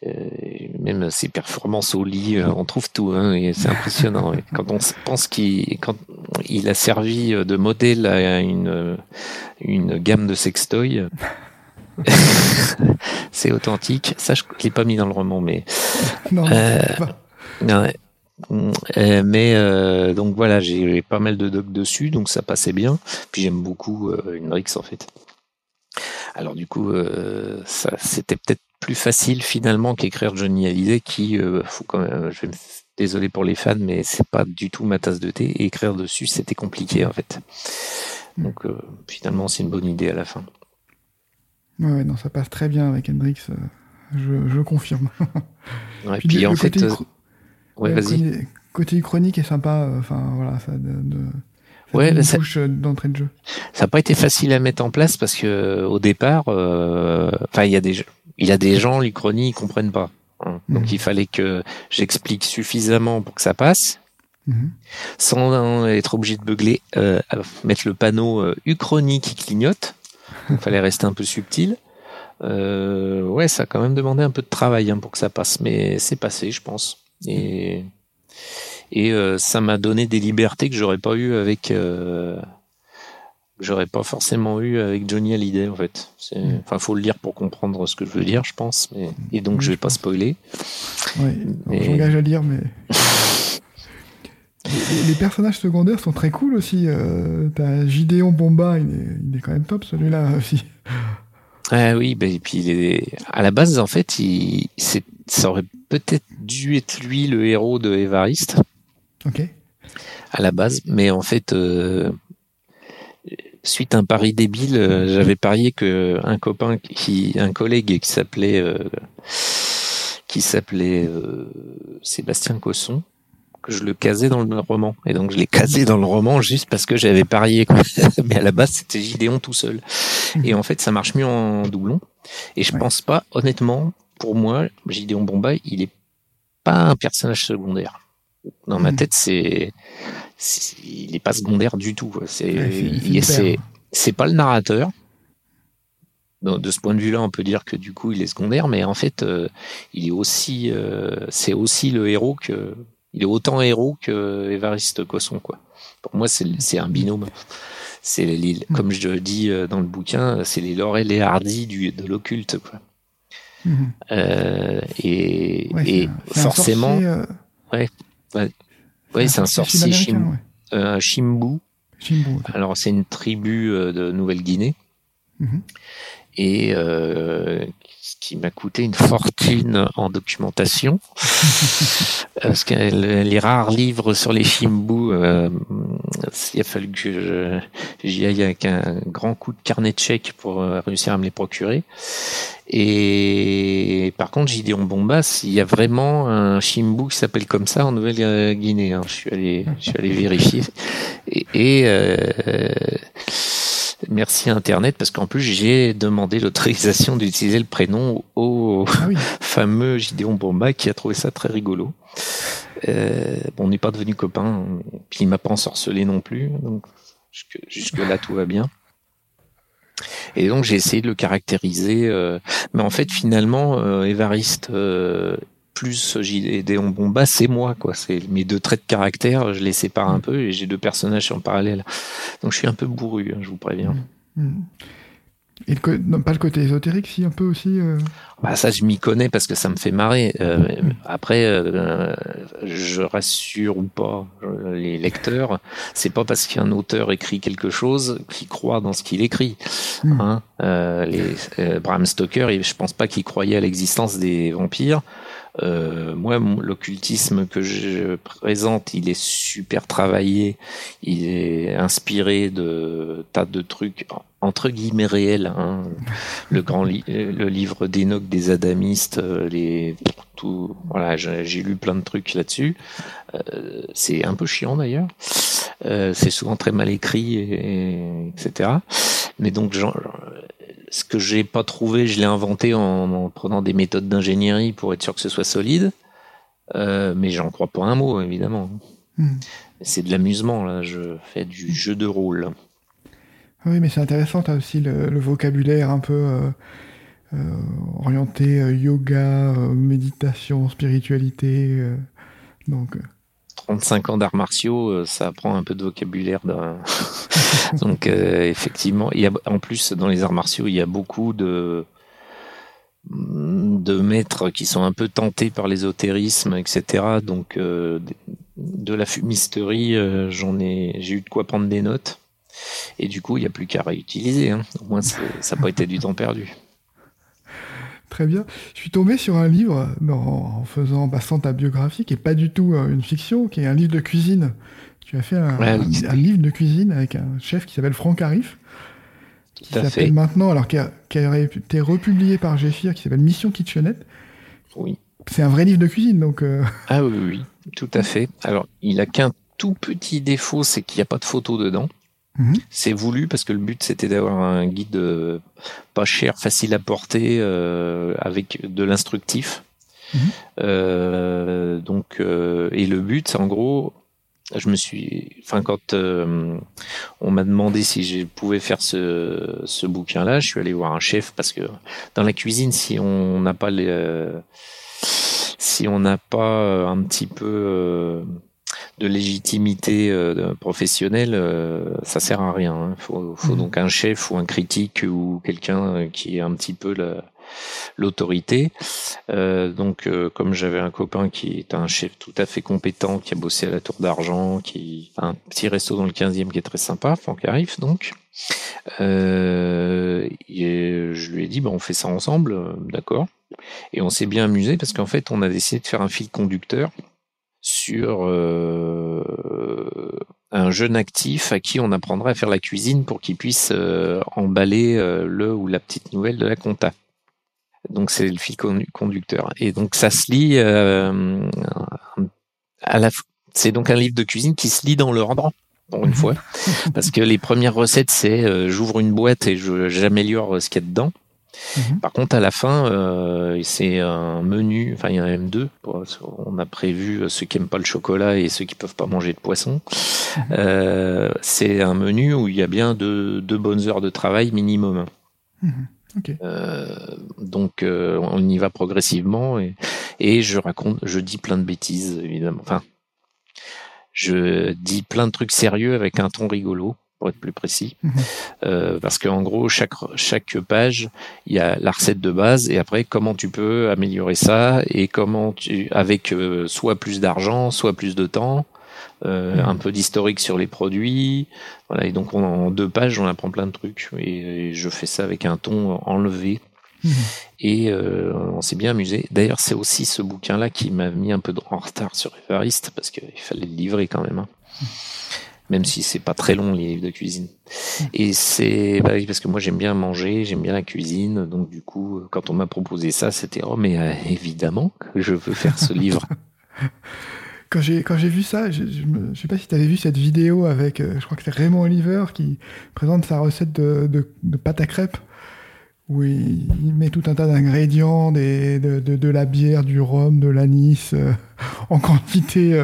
même ses performances au lit, euh, on trouve tout, hein, et c'est impressionnant. quand on pense qu'il quand il a servi de modèle à une une gamme de sextoys, c'est authentique. Ça, je l'ai pas mis dans le roman, mais
non, euh,
euh, mais euh, donc voilà, j'ai pas mal de docs dessus, donc ça passait bien. Puis j'aime beaucoup euh, Hendrix en fait. Alors du coup, euh, ça c'était peut-être plus facile finalement qu'écrire Johnny Hallyday qui, euh, faut quand même, je vais me, désolé pour les fans, mais c'est pas du tout ma tasse de thé. Et écrire dessus, c'était compliqué en fait. Hmm. Donc euh, finalement, c'est une bonne idée à la fin.
Ouais, non, ça passe très bien avec Hendrix, euh, je, je, confirme.
Ouais, puis, puis en fait, euh, ouais, vas-y.
Côté chronique est sympa, enfin voilà, ça, de, de ça
ouais,
une
ça,
touche d'entrée de jeu.
Ça n'a pas été facile à mettre en place parce que au départ, enfin, il y a des il y a des gens, l'Uchronie, ils comprennent pas. Hein. Donc mmh. il fallait que j'explique suffisamment pour que ça passe, mmh. sans être obligé de beugler, euh, mettre le panneau euh, Uchronie qui clignote. Il fallait rester un peu subtil. Euh, ouais, ça a quand même demandé un peu de travail hein, pour que ça passe, mais c'est passé, je pense. Et, et euh, ça m'a donné des libertés que j'aurais pas eu avec euh, j'aurais pas forcément eu avec Johnny Hallyday en fait. Mm. Enfin, faut le lire pour comprendre ce que je veux dire, je pense. Mais... Et donc, oui, je vais pas spoiler.
Oui, mais... j'engage à lire, mais. les, les, personnages secondaires sont très cool aussi. Euh, T'as Gideon Bomba, il est, il est, quand même top celui-là aussi.
Ah oui, bah, et puis il est... à la base, en fait, il... ça aurait peut-être dû être lui le héros de Evariste.
Ok.
À la base, mais en fait. Euh suite à un pari débile, euh, j'avais parié que un copain qui, un collègue qui s'appelait, euh, qui s'appelait euh, Sébastien Cosson, que je le casais dans le roman. Et donc je l'ai casé dans le roman juste parce que j'avais parié. Quoi. Mais à la base, c'était Gideon tout seul. Et en fait, ça marche mieux en doublon. Et je ouais. pense pas, honnêtement, pour moi, Gideon Bombay, il est pas un personnage secondaire. Dans ma tête, c'est il n'est pas secondaire du tout. C'est c'est pas le narrateur. Donc, de ce point de vue-là, on peut dire que du coup, il est secondaire, mais en fait, euh, il est aussi, euh, c'est aussi le héros que, il est autant héros que Évariste Cosson, quoi. Pour moi, c'est un binôme. C'est les, mm. comme je dis euh, dans le bouquin, c'est les Laurel et Hardy du, de l'occulte, quoi. Mm -hmm. euh, et,
ouais,
et
un,
forcément,
sorcier,
ouais, ouais, ouais c'est un sorcier chim,
ouais.
euh, Chimbu.
Chimbu okay.
Alors c'est une tribu euh, de Nouvelle-Guinée. Mm -hmm. Et euh, qui m'a coûté une fortune en documentation. Parce que les rares livres sur les Chimbu, euh, il a fallu que j'y aille avec un grand coup de carnet de chèques pour euh, réussir à me les procurer. Et par contre, Gideon Bombas, il y a vraiment un Chimbu qui s'appelle comme ça en Nouvelle-Guinée. Hein. Je suis allé, je suis allé vérifier. Et, et euh, merci Internet parce qu'en plus j'ai demandé l'autorisation d'utiliser le prénom au ah oui. fameux Gideon Bomba qui a trouvé ça très rigolo. Euh, bon, on n'est pas devenu copains, puis il m'a pas ensorcelé non plus, donc jusque, jusque là tout va bien. Et donc j'ai essayé de le caractériser, euh, mais en fait finalement euh, Évariste euh, plus Gideon Bomba, c'est moi quoi. C'est mes deux traits de caractère, je les sépare un peu et j'ai deux personnages en parallèle. Donc je suis un peu bourru, hein, je vous préviens.
Mmh. Et le non, pas le côté ésotérique, si un peu aussi. Euh...
Bah ça, je m'y connais parce que ça me fait marrer. Euh, mmh. Après, euh, je rassure ou pas les lecteurs. C'est pas parce qu'un auteur écrit quelque chose qu'il croit dans ce qu'il écrit. Mmh. Hein les, Bram Stoker, je pense pas qu'il croyait à l'existence des vampires. Euh, moi, l'occultisme que je présente, il est super travaillé, il est inspiré de tas de trucs entre guillemets réels. Hein. Le grand le livre d'Enoch des Adamistes, euh, les tout, voilà, j'ai lu plein de trucs là-dessus. Euh, c'est un peu chiant d'ailleurs. Euh, c'est souvent très mal écrit, et, etc. Mais donc, genre, ce que j'ai pas trouvé, je l'ai inventé en, prenant des méthodes d'ingénierie pour être sûr que ce soit solide. Euh, mais j'en crois pas un mot, évidemment. Hmm. C'est de l'amusement, là. Je fais du jeu de rôle.
Oui, mais c'est intéressant. Tu as aussi le, vocabulaire un peu euh, euh, orienté yoga, méditation, spiritualité. donc.
35 ans d'arts martiaux, euh, ça prend un peu de vocabulaire. Donc euh, effectivement, il y a, en plus dans les arts martiaux, il y a beaucoup de de maîtres qui sont un peu tentés par l'ésotérisme, etc. Donc euh, de la fumisterie, j'en ai, j'ai eu de quoi prendre des notes. Et du coup, il n'y a plus qu'à réutiliser. Hein. Au moins, ça n'a pas été du temps perdu.
Très bien. Je suis tombé sur un livre en faisant, passant ta biographie, qui est pas du tout euh, une fiction, qui est un livre de cuisine. Tu as fait un, livre de cuisine avec un chef qui s'appelle Franck Arif, qui s'appelle maintenant, alors qui a, été republié par Géfir, qui s'appelle Mission Kitchenette.
Oui.
C'est un vrai livre de cuisine, donc. Euh.
Ah oui, oui, tout à fait. Alors, il a qu'un tout petit défaut, c'est qu'il n'y a pas de photo dedans. Mhm. C'est voulu parce que le but c'était d'avoir un guide euh, pas cher, facile à porter, euh, avec de l'instructif. Mhm. Euh, donc et le but, c'est en gros, je me suis, enfin quand on m'a demandé si je pouvais faire ce, ce bouquin-là, je suis allé voir un chef parce que dans la cuisine, si on n'a pas les, si on n'a pas un petit peu de légitimité euh, professionnelle, euh, ça sert à rien. Il hein. faut, faut mmh. donc un chef ou un critique ou quelqu'un euh, qui est un petit peu l'autorité. Euh, donc, comme j'avais un copain qui est un chef tout à fait compétent, qui a bossé à la Tour d'Argent, qui a un petit resto dans le 15e qui est très sympa, Franck Arif, donc. Euh, et je lui ai dit, bah, on fait ça ensemble, d'accord. Et on s'est bien amusé parce qu'en fait, on a décidé de faire un fil conducteur sur euh, un jeune actif à qui on apprendra à faire la cuisine pour qu'il puisse euh, emballer euh, le ou la petite nouvelle de la compta. Donc c'est le fil conducteur. Et donc ça se lit à la. C'est donc un livre de cuisine qui se lit dans le l'ordre pour une fois, parce que les premières recettes c'est j'ouvre une boîte et j'améliore ce qu'il y a dedans. Mhm. Par contre, à la fin, euh, c'est un menu, enfin il y a un M2. On a prévu ceux qui aiment pas le chocolat et ceux qui peuvent pas manger de poisson. Mhm. Euh, c'est un menu où il y a bien deux, bonnes heures de travail minimum. Mhm. Euh, donc on y va progressivement et, et je raconte, je dis plein de bêtises évidemment. Enfin, je dis plein de trucs sérieux avec un ton rigolo pour être plus précis, mhm. euh, parce qu'en gros chaque chaque page il y a la recette de base et après comment tu peux améliorer ça et comment tu avec euh, soit plus d'argent, soit plus de temps, euh, mhm. un peu d'historique sur les produits, voilà et donc en deux pages on apprend plein de trucs et, je fais ça avec un ton enlevé. Mhm. Et on s'est bien amusé. D'ailleurs, c'est aussi ce bouquin-là qui m'a mis un peu en retard sur Everest parce qu'il fallait le livrer quand même. Hein même si c'est pas très long les livres de cuisine. Et c'est bah parce que moi j'aime bien manger, j'aime bien la cuisine, donc du coup quand on m'a proposé ça, c'était oh mais euh, évidemment que je veux faire ce livre.
Quand j'ai quand j'ai vu ça, je, je, sais pas si tu avais vu cette vidéo avec, euh, je crois que c'est Raymond Oliver qui présente sa recette de, de, de pâte à crêpes où il, met tout un tas d'ingrédients, de, de, de, la bière, du rhum, de l'anis euh, en quantité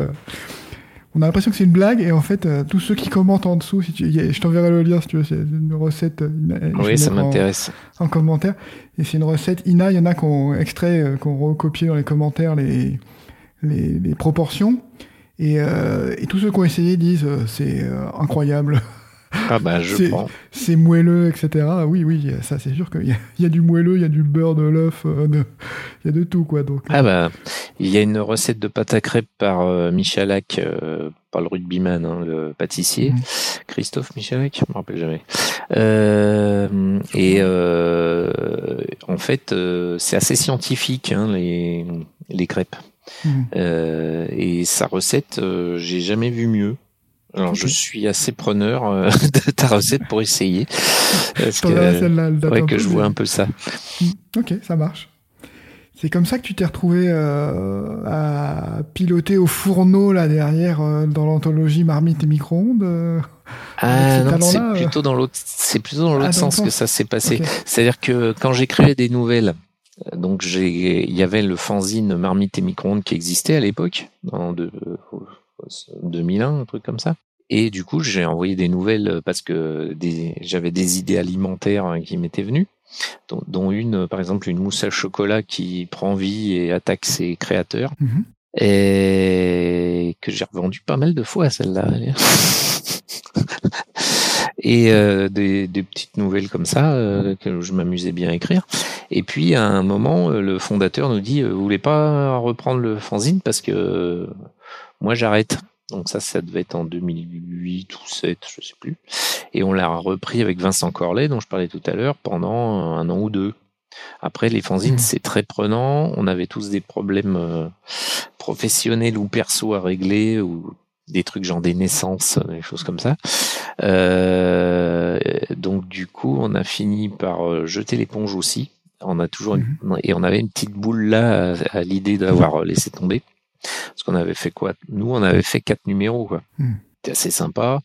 on a l'impression que c'est une blague et en fait euh, tous ceux qui commentent en dessous, si tu, je t'enverrai le lien si tu veux, c'est une recette.
Euh, oui, ça m'intéresse.
En, commentaire et c'est une recette Ina. Il y en a qui ont extrait, euh, qui ont recopié dans les commentaires les les, les proportions et, et, tous ceux qui ont essayé disent c'est incroyable.
Ah bah je prends.
C'est moelleux, etc. Oui, oui, ça c'est sûr qu'il y, y, a du moelleux, il y a du beurre, de l'œuf, euh, il y a de tout quoi. Donc.
Ah bah il y a une recette de pâte à crêpes par euh, Michalak, euh, par le rugbyman, hein, le pâtissier, mm. Christophe Michalak, je me rappelle jamais. Euh, et en fait c'est assez scientifique. Hein, les, les crêpes. Euh, et sa recette, euh, j'ai jamais vu mieux. Alors je suis assez preneur euh, de ta recette pour essayer. Parce que,
date
ouais, que
peu,
je vois un peu ça.
Mm, Ok, ça marche. C'est comme ça que tu t'es retrouvé euh, à piloter au fourneau là derrière euh, dans l'anthologie Marmite et micro-ondes. euh,
Ah non, c'est
euh.
plutôt dans l'autre, c'est plutôt dans l'autre
Ah, le
sens que ça s'est passé. C'est-à-dire que quand j'écrivais des nouvelles, euh, donc j'ai, il y avait le fanzine Marmite et micro-ondes qui existait à l'époque, euh, 2001, un truc comme ça. Et du coup, j'ai envoyé des nouvelles parce que j'avais des idées alimentaires hein, qui m'étaient venues, dont, dont une, euh, par exemple, une mousse à chocolat qui prend vie et attaque ses créateurs,
Mhm.
et que j'ai revendu pas mal de fois celle-là. et euh, des, des petites nouvelles comme ça euh, que je m'amusais bien à écrire. Et puis à un moment, euh, le fondateur nous dit euh, "Vous voulez pas reprendre le fanzine parce que euh, moi j'arrête." Donc ça, ça devait être en 2008 ou 2007, je sais plus. Et on l'a repris avec Vincent Corlet, dont je parlais tout à l'heure, pendant un an ou deux. Après, les fanzines,
Mhm.
c'est très prenant. On avait tous des problèmes euh, professionnels ou perso à régler, ou des trucs genre des naissances, des choses comme ça. Euh, donc du coup, on a fini par euh, jeter l'éponge aussi. On a toujours une- et on avait une petite boule là à, à l'idée d'avoir laissé tomber. Parce qu'on avait fait quoi? Nous, on avait fait quatre numéros. Quoi.
Mhm.
C'était assez sympa.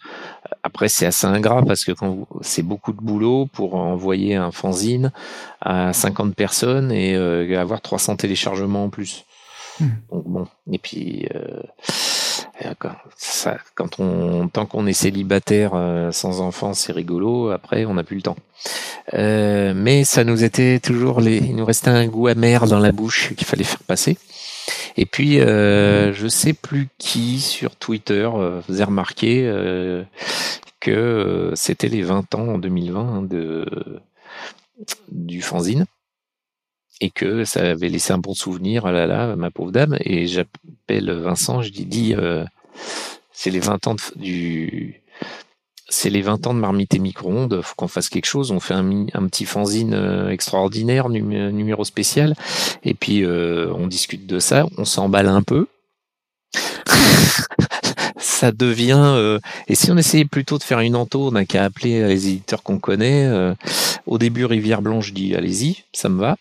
Après, c'est assez ingrat parce que quand vous- c'est beaucoup de boulot pour envoyer un fanzine à 50 personnes et euh, avoir 300 téléchargements en plus.
Mhm.
Donc bon, et puis euh, quand, ça, quand on tant qu'on est célibataire euh, sans enfants, c'est rigolo. Après, on n'a plus le temps. Euh, mais ça nous était toujours les, il nous restait un goût amer dans la bouche qu'il fallait faire passer. Et puis, euh, je sais plus qui sur Twitter euh, faisait remarquer euh, que euh, c'était les 20 ans en 2020 hein, de du fanzine et que ça avait laissé un bon souvenir. Ah là là, ma pauvre dame. Et j'appelle Vincent, je lui dis c'est les 20 ans de, du c'est les 20 ans de marmite et micro-ondes, faut qu'on fasse quelque chose. On fait un, petit fanzine euh, extraordinaire, numé- numéro spécial, et puis euh, on discute de ça, on s'emballe un peu. ça devient. euh, et si on essayait plutôt de faire une ento, on n'a qu'à appeler les éditeurs qu'on connaît. au début, Rivière Blanche dit allez-y, ça me va.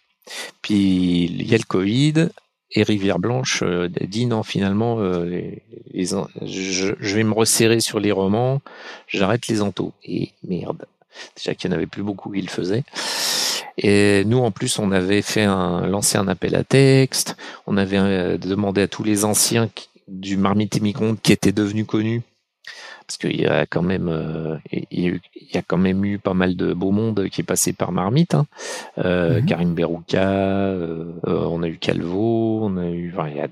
Puis il y a le Covid. Et Rivière Blanche euh, dit non finalement euh, je, vais me resserrer sur les romans, j'arrête les entos. Et merde, déjà qu'il n'y en avait plus beaucoup qui le faisaient. Et nous en plus on avait fait un lancé un appel à texte, on avait euh, demandé à tous les anciens du Marmite et qui étaient devenus connus parce qu'il y a quand même euh, il y a quand même eu pas mal de beau monde qui est passé par Marmite hein. Euh,
Mhm.
Karim Berouka euh, on a eu Calvo on a eu enfin, il y a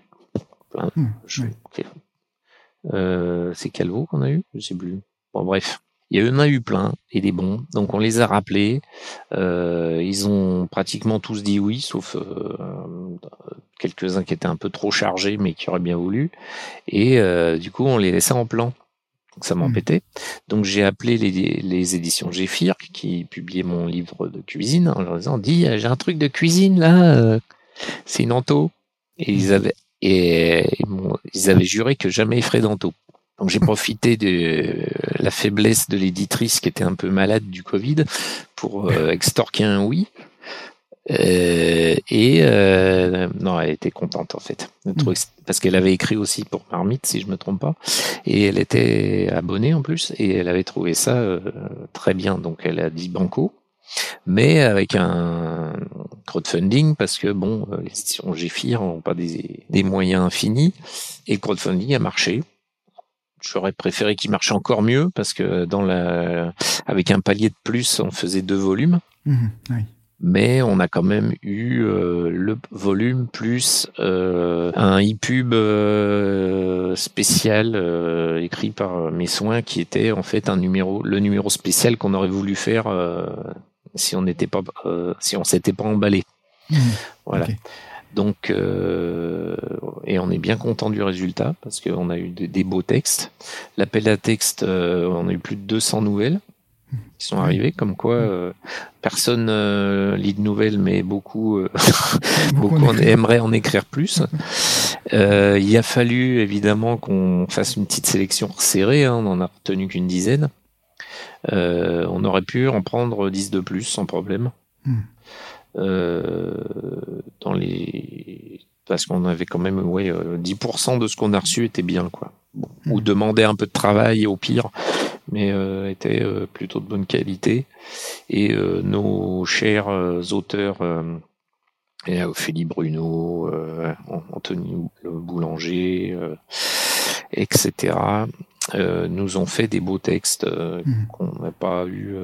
plein
oui.
euh, c'est Calvo qu'on a eu? Je sais plus. Bon bref. Il y en a eu plein et des bons. Donc on les a rappelés. Ils ont pratiquement tous dit oui sauf quelques-uns qui étaient un peu trop chargés mais qui auraient bien voulu. Et du coup on les laissait en plan donc ça m'embêtait. Donc j'ai appelé les, les éditions Géphir qui publiaient mon livre de cuisine en leur disant dis j'ai un truc de cuisine là, euh, c'est une ento. Et ils avaient et ils, avaient juré que jamais ils feraient d'ento. Donc j'ai profité de la faiblesse de l'éditrice qui était un peu malade du Covid pour euh, extorquer un oui. Euh, et euh, non, elle était contente en fait, truc, parce qu'elle avait écrit aussi pour Marmite, si je me trompe pas, et elle était abonnée en plus, et elle avait trouvé ça euh, très bien. Donc elle a dit banco, mais avec un crowdfunding parce que bon, euh, les éditions Géphir n'ont pas des, des moyens infinis, et le crowdfunding a marché. J'aurais préféré qu'il marche encore mieux parce que dans la, avec un palier de plus, on faisait deux volumes
Mhm, oui.
Mais on a quand même eu euh, le volume plus euh, un e-pub euh, spécial euh, écrit par mes soins qui était en fait un numéro le numéro spécial qu'on aurait voulu faire euh, si on n'était pas euh, si on s'était pas emballé.
Mhm,
voilà. Donc euh, et on est bien content du résultat parce qu'on a eu des, des beaux textes. L'appel à texte euh, on a eu plus de 200 nouvelles qui sont arrivés, comme quoi euh, personne euh, lit de nouvelles, mais beaucoup, euh, beaucoup, beaucoup aimeraient en écrire plus. Euh, il a fallu évidemment qu'on fasse une petite sélection serrée, hein, on en a retenu qu'une dizaine. on aurait pu en prendre 10 de plus sans problème. Hmm. dans les parce qu'on avait quand même ouais 10% de ce qu'on a reçu était bien quoi. Bon, ou hmm. demander un peu de travail au pire mais euh, était euh, plutôt de bonne qualité. Et euh, nos chers auteurs, et Ophélie Bruno, Anthony Boulanger, etc., nous ont fait des beaux textes mmh. qu'on n'a pas eu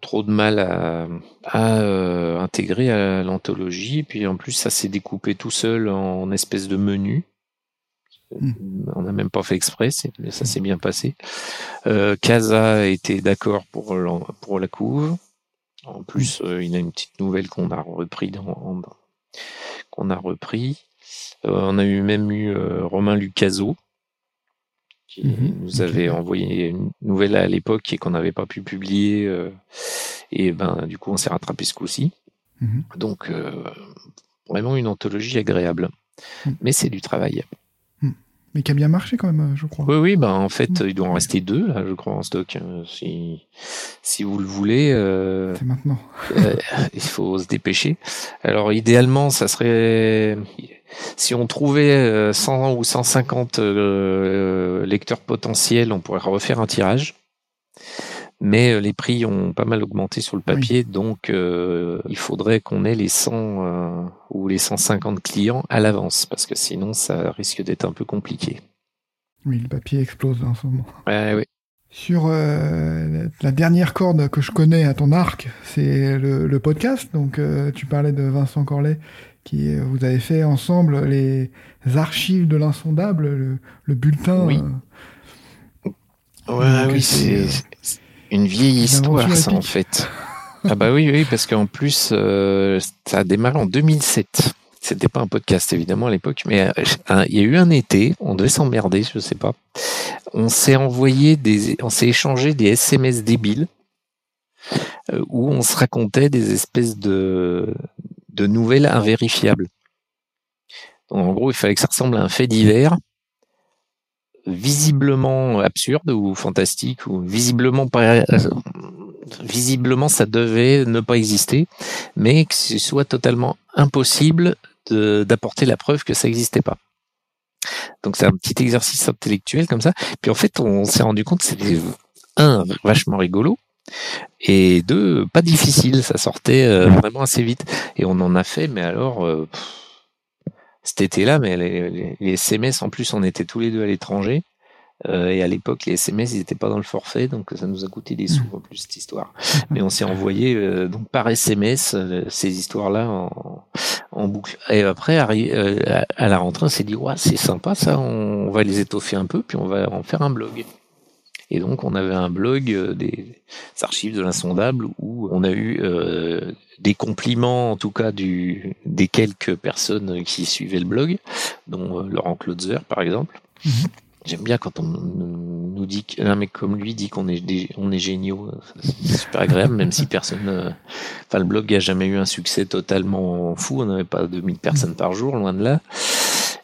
trop de mal à, à intégrer à l'anthologie. Puis en plus, ça s'est découpé tout seul en espèce de menu. Hmm. On n'a même pas fait exprès, mais ça s'est bien passé. Euh, Casa était d'accord pour, pour la couve. En plus, euh, il a une petite nouvelle qu'on a repris dans, qu'on a repris. Euh, on a eu même eu euh, Romain Lucaso qui mhm. nous avait envoyé une nouvelle à l'époque et qu'on n'avait pas pu publier. et ben, du coup, on s'est rattrapé ce coup-ci. Mhm. Donc, vraiment une anthologie agréable. Hmm. Mais c'est du travail
mais qui a bien marché quand même, je crois.
Oui, oui, bah en fait, il doit en rester deux, là, je crois, en stock. Euh, si, si vous le voulez. Euh,
C'est maintenant.
euh, il faut se dépêcher. Alors, idéalement, ça serait. Si on trouvait 100 euh, ou 150 euh, lecteurs potentiels, on pourrait refaire un tirage mais les prix ont pas mal augmenté sur le papier, donc euh, il faudrait qu'on ait les 100 euh, ou les 150 clients à l'avance, parce que sinon ça risque d'être un peu compliqué.
Oui, le papier explose en ce moment.
Oui.
Sur euh, la dernière corde que je connais à ton arc, c'est le, podcast. Donc tu parlais de Vincent Corlet, qui vous avez fait ensemble les archives de l'insondable, le, bulletin.
Oui. Ouais, oui, c'est une vieille histoire, ça, en fait. ah bah oui, oui, parce qu'en plus, euh, ça a démarré en 2007. C'était pas un podcast, évidemment, à l'époque, mais euh, il y a eu un été, on devait s'emmerder, je sais pas. On s'est envoyé des, on s'est échangé des SMS débiles, euh, où on se racontait des espèces de, de nouvelles invérifiables. En gros, il fallait que ça ressemble à un fait divers, visiblement absurde ou fantastique ou visiblement pas visiblement ça devait ne pas exister mais que ce soit totalement impossible d'apporter la preuve que ça n'existait pas donc c'est un petit exercice intellectuel comme ça puis en fait on s'est rendu compte que c'était un vachement rigolo et deux pas difficile ça sortait euh, vraiment assez vite et on en a fait mais alors euh, cet été-là, mais les, SMS, en plus, on était tous les deux à l'étranger. Euh, et à l'époque, les SMS, ils n'étaient pas dans le forfait, donc ça nous a coûté des sous en plus cette histoire. Mais on s'est envoyé euh, donc par SMS euh, ces histoires-là en, boucle. Et après, à, à la rentrée, on s'est dit ouais, c'est sympa ça, on va les étoffer un peu, puis on va en faire un blog. Et donc, on avait un blog euh, des archives de l'insondable où on a eu euh, des compliments, en tout cas, du, des quelques personnes qui suivaient le blog, dont euh, Laurent Klotzer, par exemple. Mhm. J'aime bien quand on nous dit qu'un mec comme lui dit qu'on est on est géniaux, c'est super agréable, même si personne, enfin le blog a jamais eu un succès totalement fou, on n'avait pas 2000 personnes par jour, loin de là.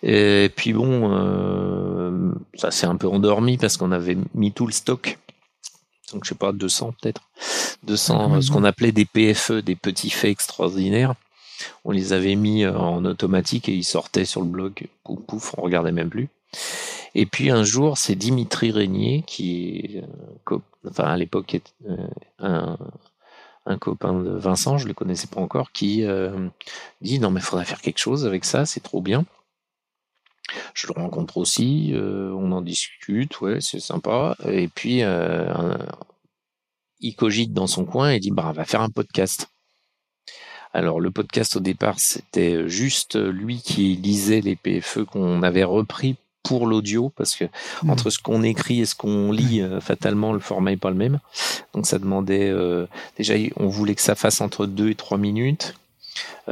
Et puis bon, euh, ça s'est un peu endormi parce qu'on avait mis tout le stock. Donc je sais pas, 200 peut-être. 200, ce qu'on appelait des PFE, des petits faits extraordinaires. On les avait mis euh, en automatique et ils sortaient sur le blog. Pouf, pouf, on regardait même plus. Et puis un jour, c'est Dimitri Régnier qui, euh, enfin à l'époque, euh, un, un copain de Vincent, je le connaissais pas encore, qui dit non mais il faudrait faire quelque chose avec ça, c'est trop bien. Je le rencontre aussi, euh, on en discute, ouais, c'est sympa. Et puis, euh, il cogite dans son coin et dit, bah, on va faire un podcast. Alors, le podcast au départ, c'était juste lui qui lisait les PFE qu'on avait repris pour l'audio parce que mmh. entre ce qu'on écrit et ce qu'on lit euh, fatalement le format est pas le même donc ça demandait déjà on voulait que ça fasse entre deux et trois minutes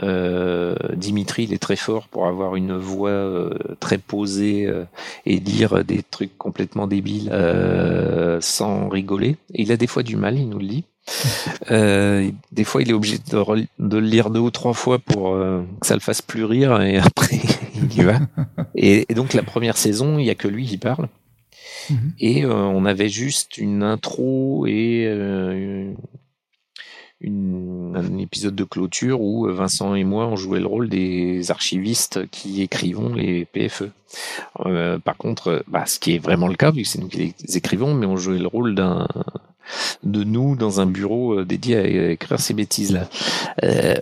Euh, Dimitri, il est très fort pour avoir une voix euh, très posée euh, et dire des trucs complètement débiles sans rigoler. il a des fois du mal, il nous le dit. des fois, il est obligé de, de, le lire deux ou trois fois pour que ça le fasse plus rire et après il y va. Et, et, donc la première saison, il y a que lui qui parle. Mhm. Et on avait juste une intro et une, un épisode de clôture où euh, Vincent et moi on jouait le rôle des archivistes qui écrivons les PFE. Euh, par contre, bah, ce qui est vraiment le cas vu que c'est nous qui les écrivons, mais on jouait le rôle d'un de nous dans un bureau euh, dédié à écrire ces bêtises là. Euh,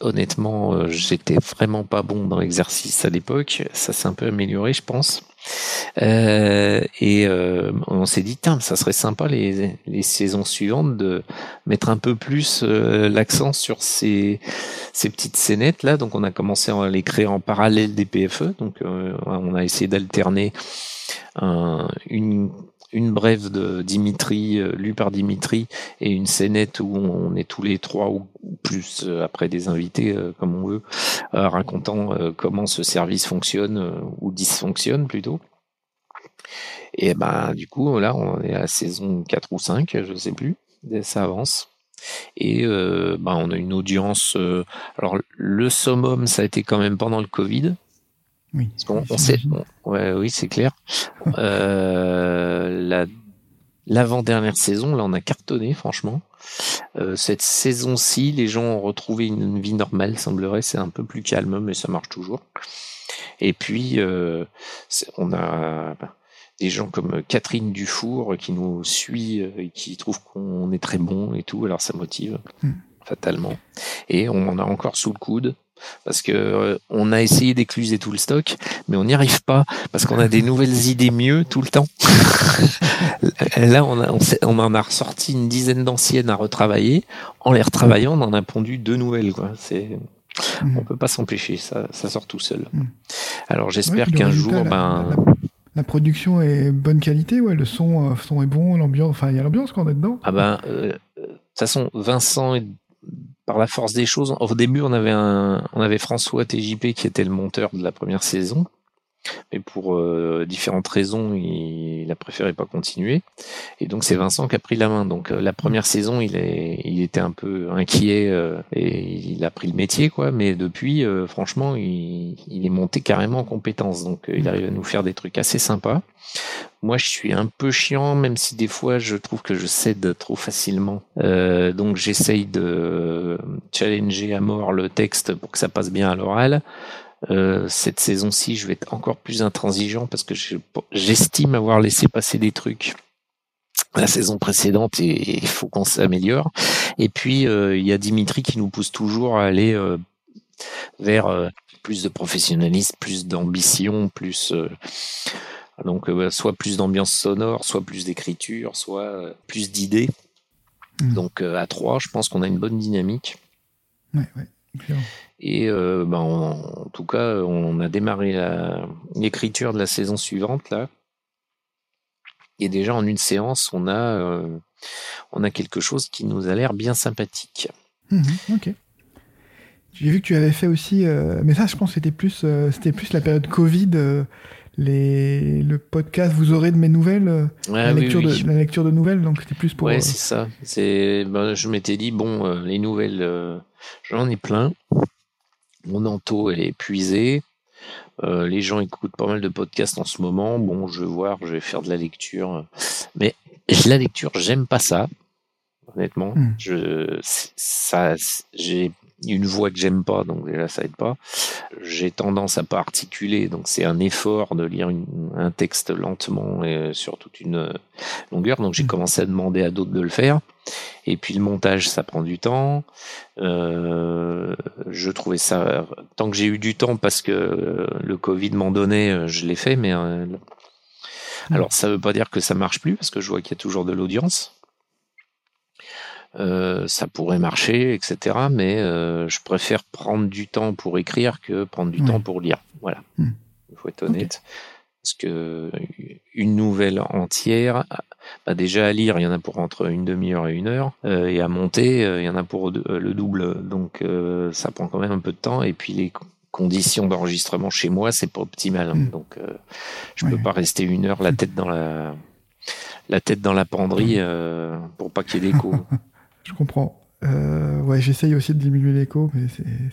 honnêtement, j'étais vraiment pas bon dans l'exercice à l'époque. Ça s'est un peu amélioré, je pense. Euh, et euh, on s'est dit, ça serait sympa les, les saisons suivantes de mettre un peu plus euh, l'accent sur ces, ces petites scénettes là. Donc on a commencé à les créer en parallèle des PFE. Donc on a essayé d'alterner une une brève de Dimitri, lue par Dimitri, et une scénette où on est tous les trois ou plus après des invités comme on veut, racontant comment ce service fonctionne ou dysfonctionne plutôt. Et ben du coup là on est à saison 4 ou 5, je sais plus, ça avance. Et euh, ben, on a une audience. Euh, alors le summum ça a été quand même pendant le Covid.
Oui.
on sait, ouais, oui c'est clair. euh, la l'avant-dernière saison, là, on a cartonné, franchement. Euh, cette saison-ci, les gens ont retrouvé une, vie normale, semblerait. C'est un peu plus calme, mais ça marche toujours. Et puis, euh, on a des gens comme Catherine Dufour qui nous suit et qui trouve qu'on est très bon et tout, alors ça motive hmm. fatalement. Et on en a encore sous le coude parce que euh, on a essayé d'écluser tout le stock, mais on n'y arrive pas parce qu'on a des nouvelles idées mieux tout le temps. Là, on, a, on, en a ressorti une dizaine d'anciennes à retravailler. En les retravaillant, on en a pondu deux nouvelles. Quoi. C'est hmm. on peut pas s'empêcher, ça, ça sort tout seul. Hmm. Alors j'espère qu'un jour, ben
la production est bonne qualité, ouais, le son, euh, son est bon, l'ambiance, enfin il y a l'ambiance quand on est dedans.
Ah ben, euh, de toute façon, Vincent, par la force des choses, au début on avait un, on avait François TJP qui était le monteur de la première saison, mais pour euh, différentes raisons, il, a préféré pas continuer. Et donc c'est Vincent qui a pris la main. Donc euh, la première saison, il est, il était un peu inquiet euh, et il a pris le métier, quoi. Mais depuis, franchement, il, il, est monté carrément en compétence. Donc il arrive à nous faire des trucs assez sympas. Moi, je suis un peu chiant, même si des fois je trouve que je cède trop facilement. donc j'essaye de challenger à mort le texte pour que ça passe bien à l'oral. Euh, cette saison-ci, je vais être encore plus intransigeant parce que j'estime avoir laissé passer des trucs la saison précédente et il faut qu'on s'améliore. Et puis euh, il y a Dimitri qui nous pousse toujours à aller euh, vers plus de professionnalisme, plus d'ambition, plus donc soit plus d'ambiance sonore, soit plus d'écriture, soit plus d'idées. Mmh. Donc à trois, je pense qu'on a une bonne dynamique.
Ouais, ouais.
Et euh, ben, en tout cas, on a démarré l'écriture de la saison suivante là. Et déjà en une séance, on a, euh, on a quelque chose qui nous a l'air bien sympathique.
Mhm, ok. J'ai vu que tu avais fait aussi, euh, mais ça, je pense, c'était plus, c'était plus la période Covid. Les, le podcast vous aurez de mes nouvelles la, lecture De, la lecture de nouvelles donc c'était plus pour
ouais c'est ça c'est ben, je m'étais dit bon les nouvelles j'en ai plein mon ento est épuisé. Euh, les gens écoutent pas mal de podcasts en ce moment. Bon, je vais voir, je vais faire de la lecture. Mais la lecture, j'aime pas ça. Honnêtement, hmm. je, ça, j'ai une voix que j'aime pas, donc déjà ça aide pas. J'ai tendance à pas articuler, donc c'est un effort de lire un texte lentement et sur toute une longueur. Donc j'ai hmm. commencé à demander à d'autres de le faire. Et puis le montage, ça prend du temps. Euh, je trouvais ça tant que j'ai eu du temps parce que le Covid m'en donnait, je l'ai fait. Mais euh, hmm. alors ça veut pas dire que ça marche plus parce que je vois qu'il y a toujours de l'audience. Euh, ça pourrait marcher, etc. Mais euh, je préfère prendre du temps pour écrire que prendre du temps pour lire. Voilà. Hmm. Il faut être honnête. Parce que une nouvelle entière, bah déjà à lire, il y en a pour entre une demi-heure et une heure, euh, et à monter, il y en a pour le double. Donc ça prend quand même un peu de temps. Et puis les conditions d'enregistrement chez moi, c'est pas optimal. Hein. Mm. Donc je peux pas rester une heure la tête dans la la tête dans la penderie pour pas qu'il y ait d'écho.
je comprends. ouais, j'essaye aussi de diminuer l'écho, mais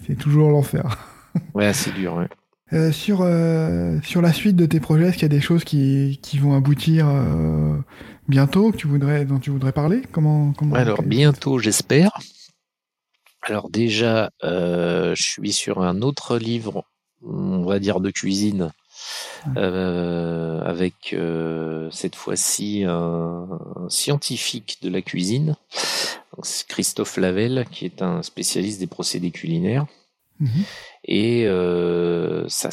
c'est toujours l'enfer.
ouais, c'est dur. Ouais.
Euh, sur, euh, sur la suite de tes projets, est-ce qu'il y a des choses qui, qui vont aboutir euh, bientôt que tu voudrais, dont tu voudrais parler? Comment, comment
Alors, bientôt, j'espère. Alors, déjà, je suis sur un autre livre, on va dire de cuisine, avec cette fois-ci un, scientifique de la cuisine, Christophe Lavelle, qui est un spécialiste des procédés culinaires. Mhm. Et euh, ça,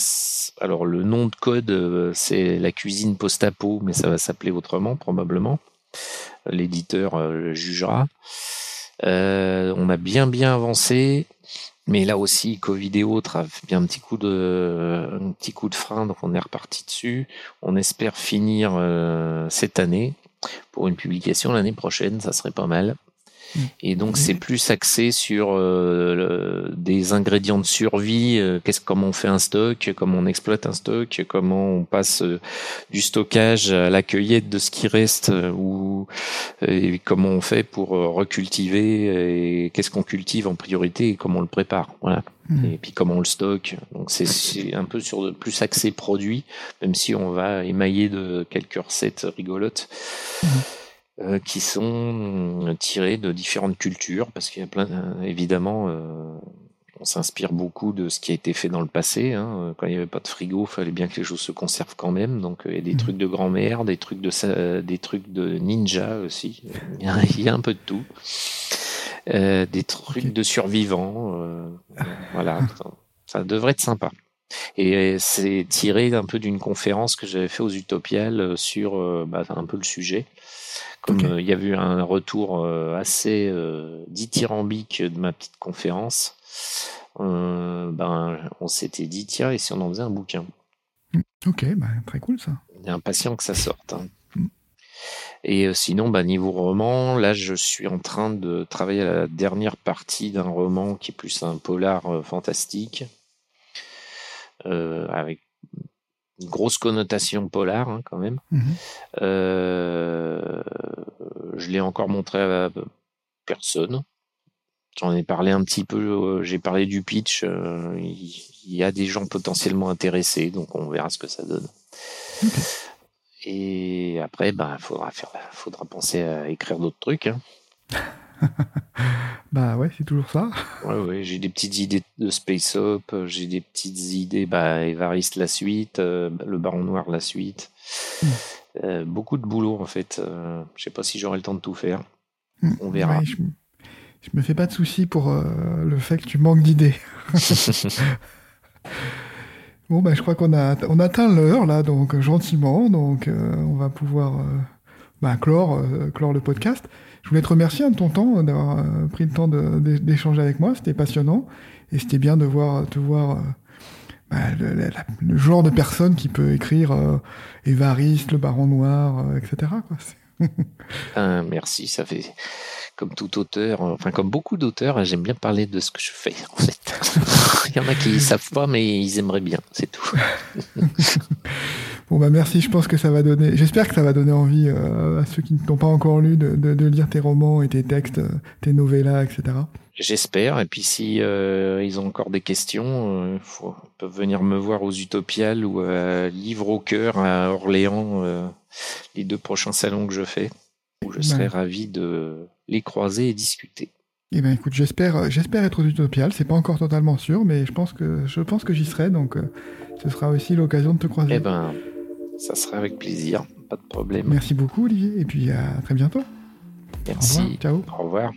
alors le nom de code, euh, c'est la cuisine post-apo, mais ça va s'appeler autrement probablement. L'éditeur euh, jugera. on a bien bien avancé, mais là aussi Covid et autres a bien un petit coup de un petit coup de frein, donc on est reparti dessus. On espère finir cette année pour une publication l'année prochaine, ça serait pas mal. Et donc c'est plus axé sur euh, des ingrédients de survie, euh, qu'est-ce comment on fait un stock, comment on exploite un stock, comment on passe euh, du stockage à la cueillette de ce qui reste ou et comment on fait pour recultiver et qu'est-ce qu'on cultive en priorité et comment on le prépare. Voilà. Hmm. Et puis comment on le stocke. Donc c'est un peu sur plus axé produit, même si on va émailler de quelques recettes rigolotes. Euh, qui sont euh, tirés de différentes cultures, parce qu'il y a plein, euh, évidemment, on s'inspire beaucoup de ce qui a été fait dans le passé. Hein. Quand il n'y avait pas de frigo, il fallait bien que les choses se conservent quand même. Donc il y a des mmh. trucs de grand-mère, des trucs de des trucs de ninja aussi. Il y a, un peu de tout. des trucs de survivants. voilà, ça, devrait être sympa. Et c'est tiré un peu d'une conférence que j'avais fait aux Utopiales sur bah, un peu le sujet. Comme euh, il y a eu un retour euh, assez euh, dithyrambique de ma petite conférence, ben, on s'était dit, tiens, et si on en faisait un bouquin?
Mm. Ok, bah, très cool ça.
On est impatient que ça sorte. Hein. Mm. Et sinon, bah, niveau roman, là, je suis en train de travailler à la dernière partie d'un roman qui est plus un polar fantastique, avec une grosse connotation polar hein, quand même. Euh, je l'ai encore montré à personne. J'en ai parlé un petit peu, euh, j'ai parlé du pitch. Euh, il y a des gens potentiellement intéressés, donc on verra ce que ça donne. Et après, ben, faudra faire, faudra penser à écrire d'autres trucs. Hein.
bah ouais, c'est toujours ça.
Ouais, ouais, j'ai des petites idées de Space Up, j'ai des petites idées, bah, Evariste la suite, euh, le Baron Noir la suite. Hmm. Euh, beaucoup de boulot en fait. Euh, je sais pas si j'aurai le temps de tout faire. Hmm. On verra.
je, me fais pas de soucis pour le fait que tu manques d'idées. bon, bah, je crois qu'on a, on atteint l'heure là, donc gentiment, donc on va pouvoir bah, clore, clore le podcast. Je voulais te remercier de ton temps, d'avoir euh, pris le temps d'échanger avec moi. C'était passionnant. Et c'était bien de voir, te voir euh, bah, le, genre de personne qui peut écrire euh, Évariste, le Baron Noir, etc.
Ah, merci, ça fait comme tout auteur, enfin comme beaucoup d'auteurs, j'aime bien parler de ce que je fais en fait. Il y en a qui savent pas, mais ils aimeraient bien, c'est tout.
Bon bah merci, je pense que ça va donner, j'espère que ça va donner envie euh, à ceux qui ne t'ont pas encore lu de, de, lire tes romans et tes textes, euh, tes novellas, etc.
J'espère. Et puis si euh, ils ont encore des questions, ils peuvent venir me voir aux Utopiales ou à Livre au cœur à Orléans, les deux prochains salons que je fais, où je serai ravi de les croiser et discuter.
Eh ben écoute, j'espère, j'espère être aux Utopiales. C'est pas encore totalement sûr, mais je pense que je pense que j'y serai, donc ce sera aussi l'occasion de te croiser.
Eh ben, ça serait avec plaisir, pas de problème.
Merci beaucoup Olivier, et puis à très bientôt.
Merci.
Au revoir.
Ciao. Au revoir.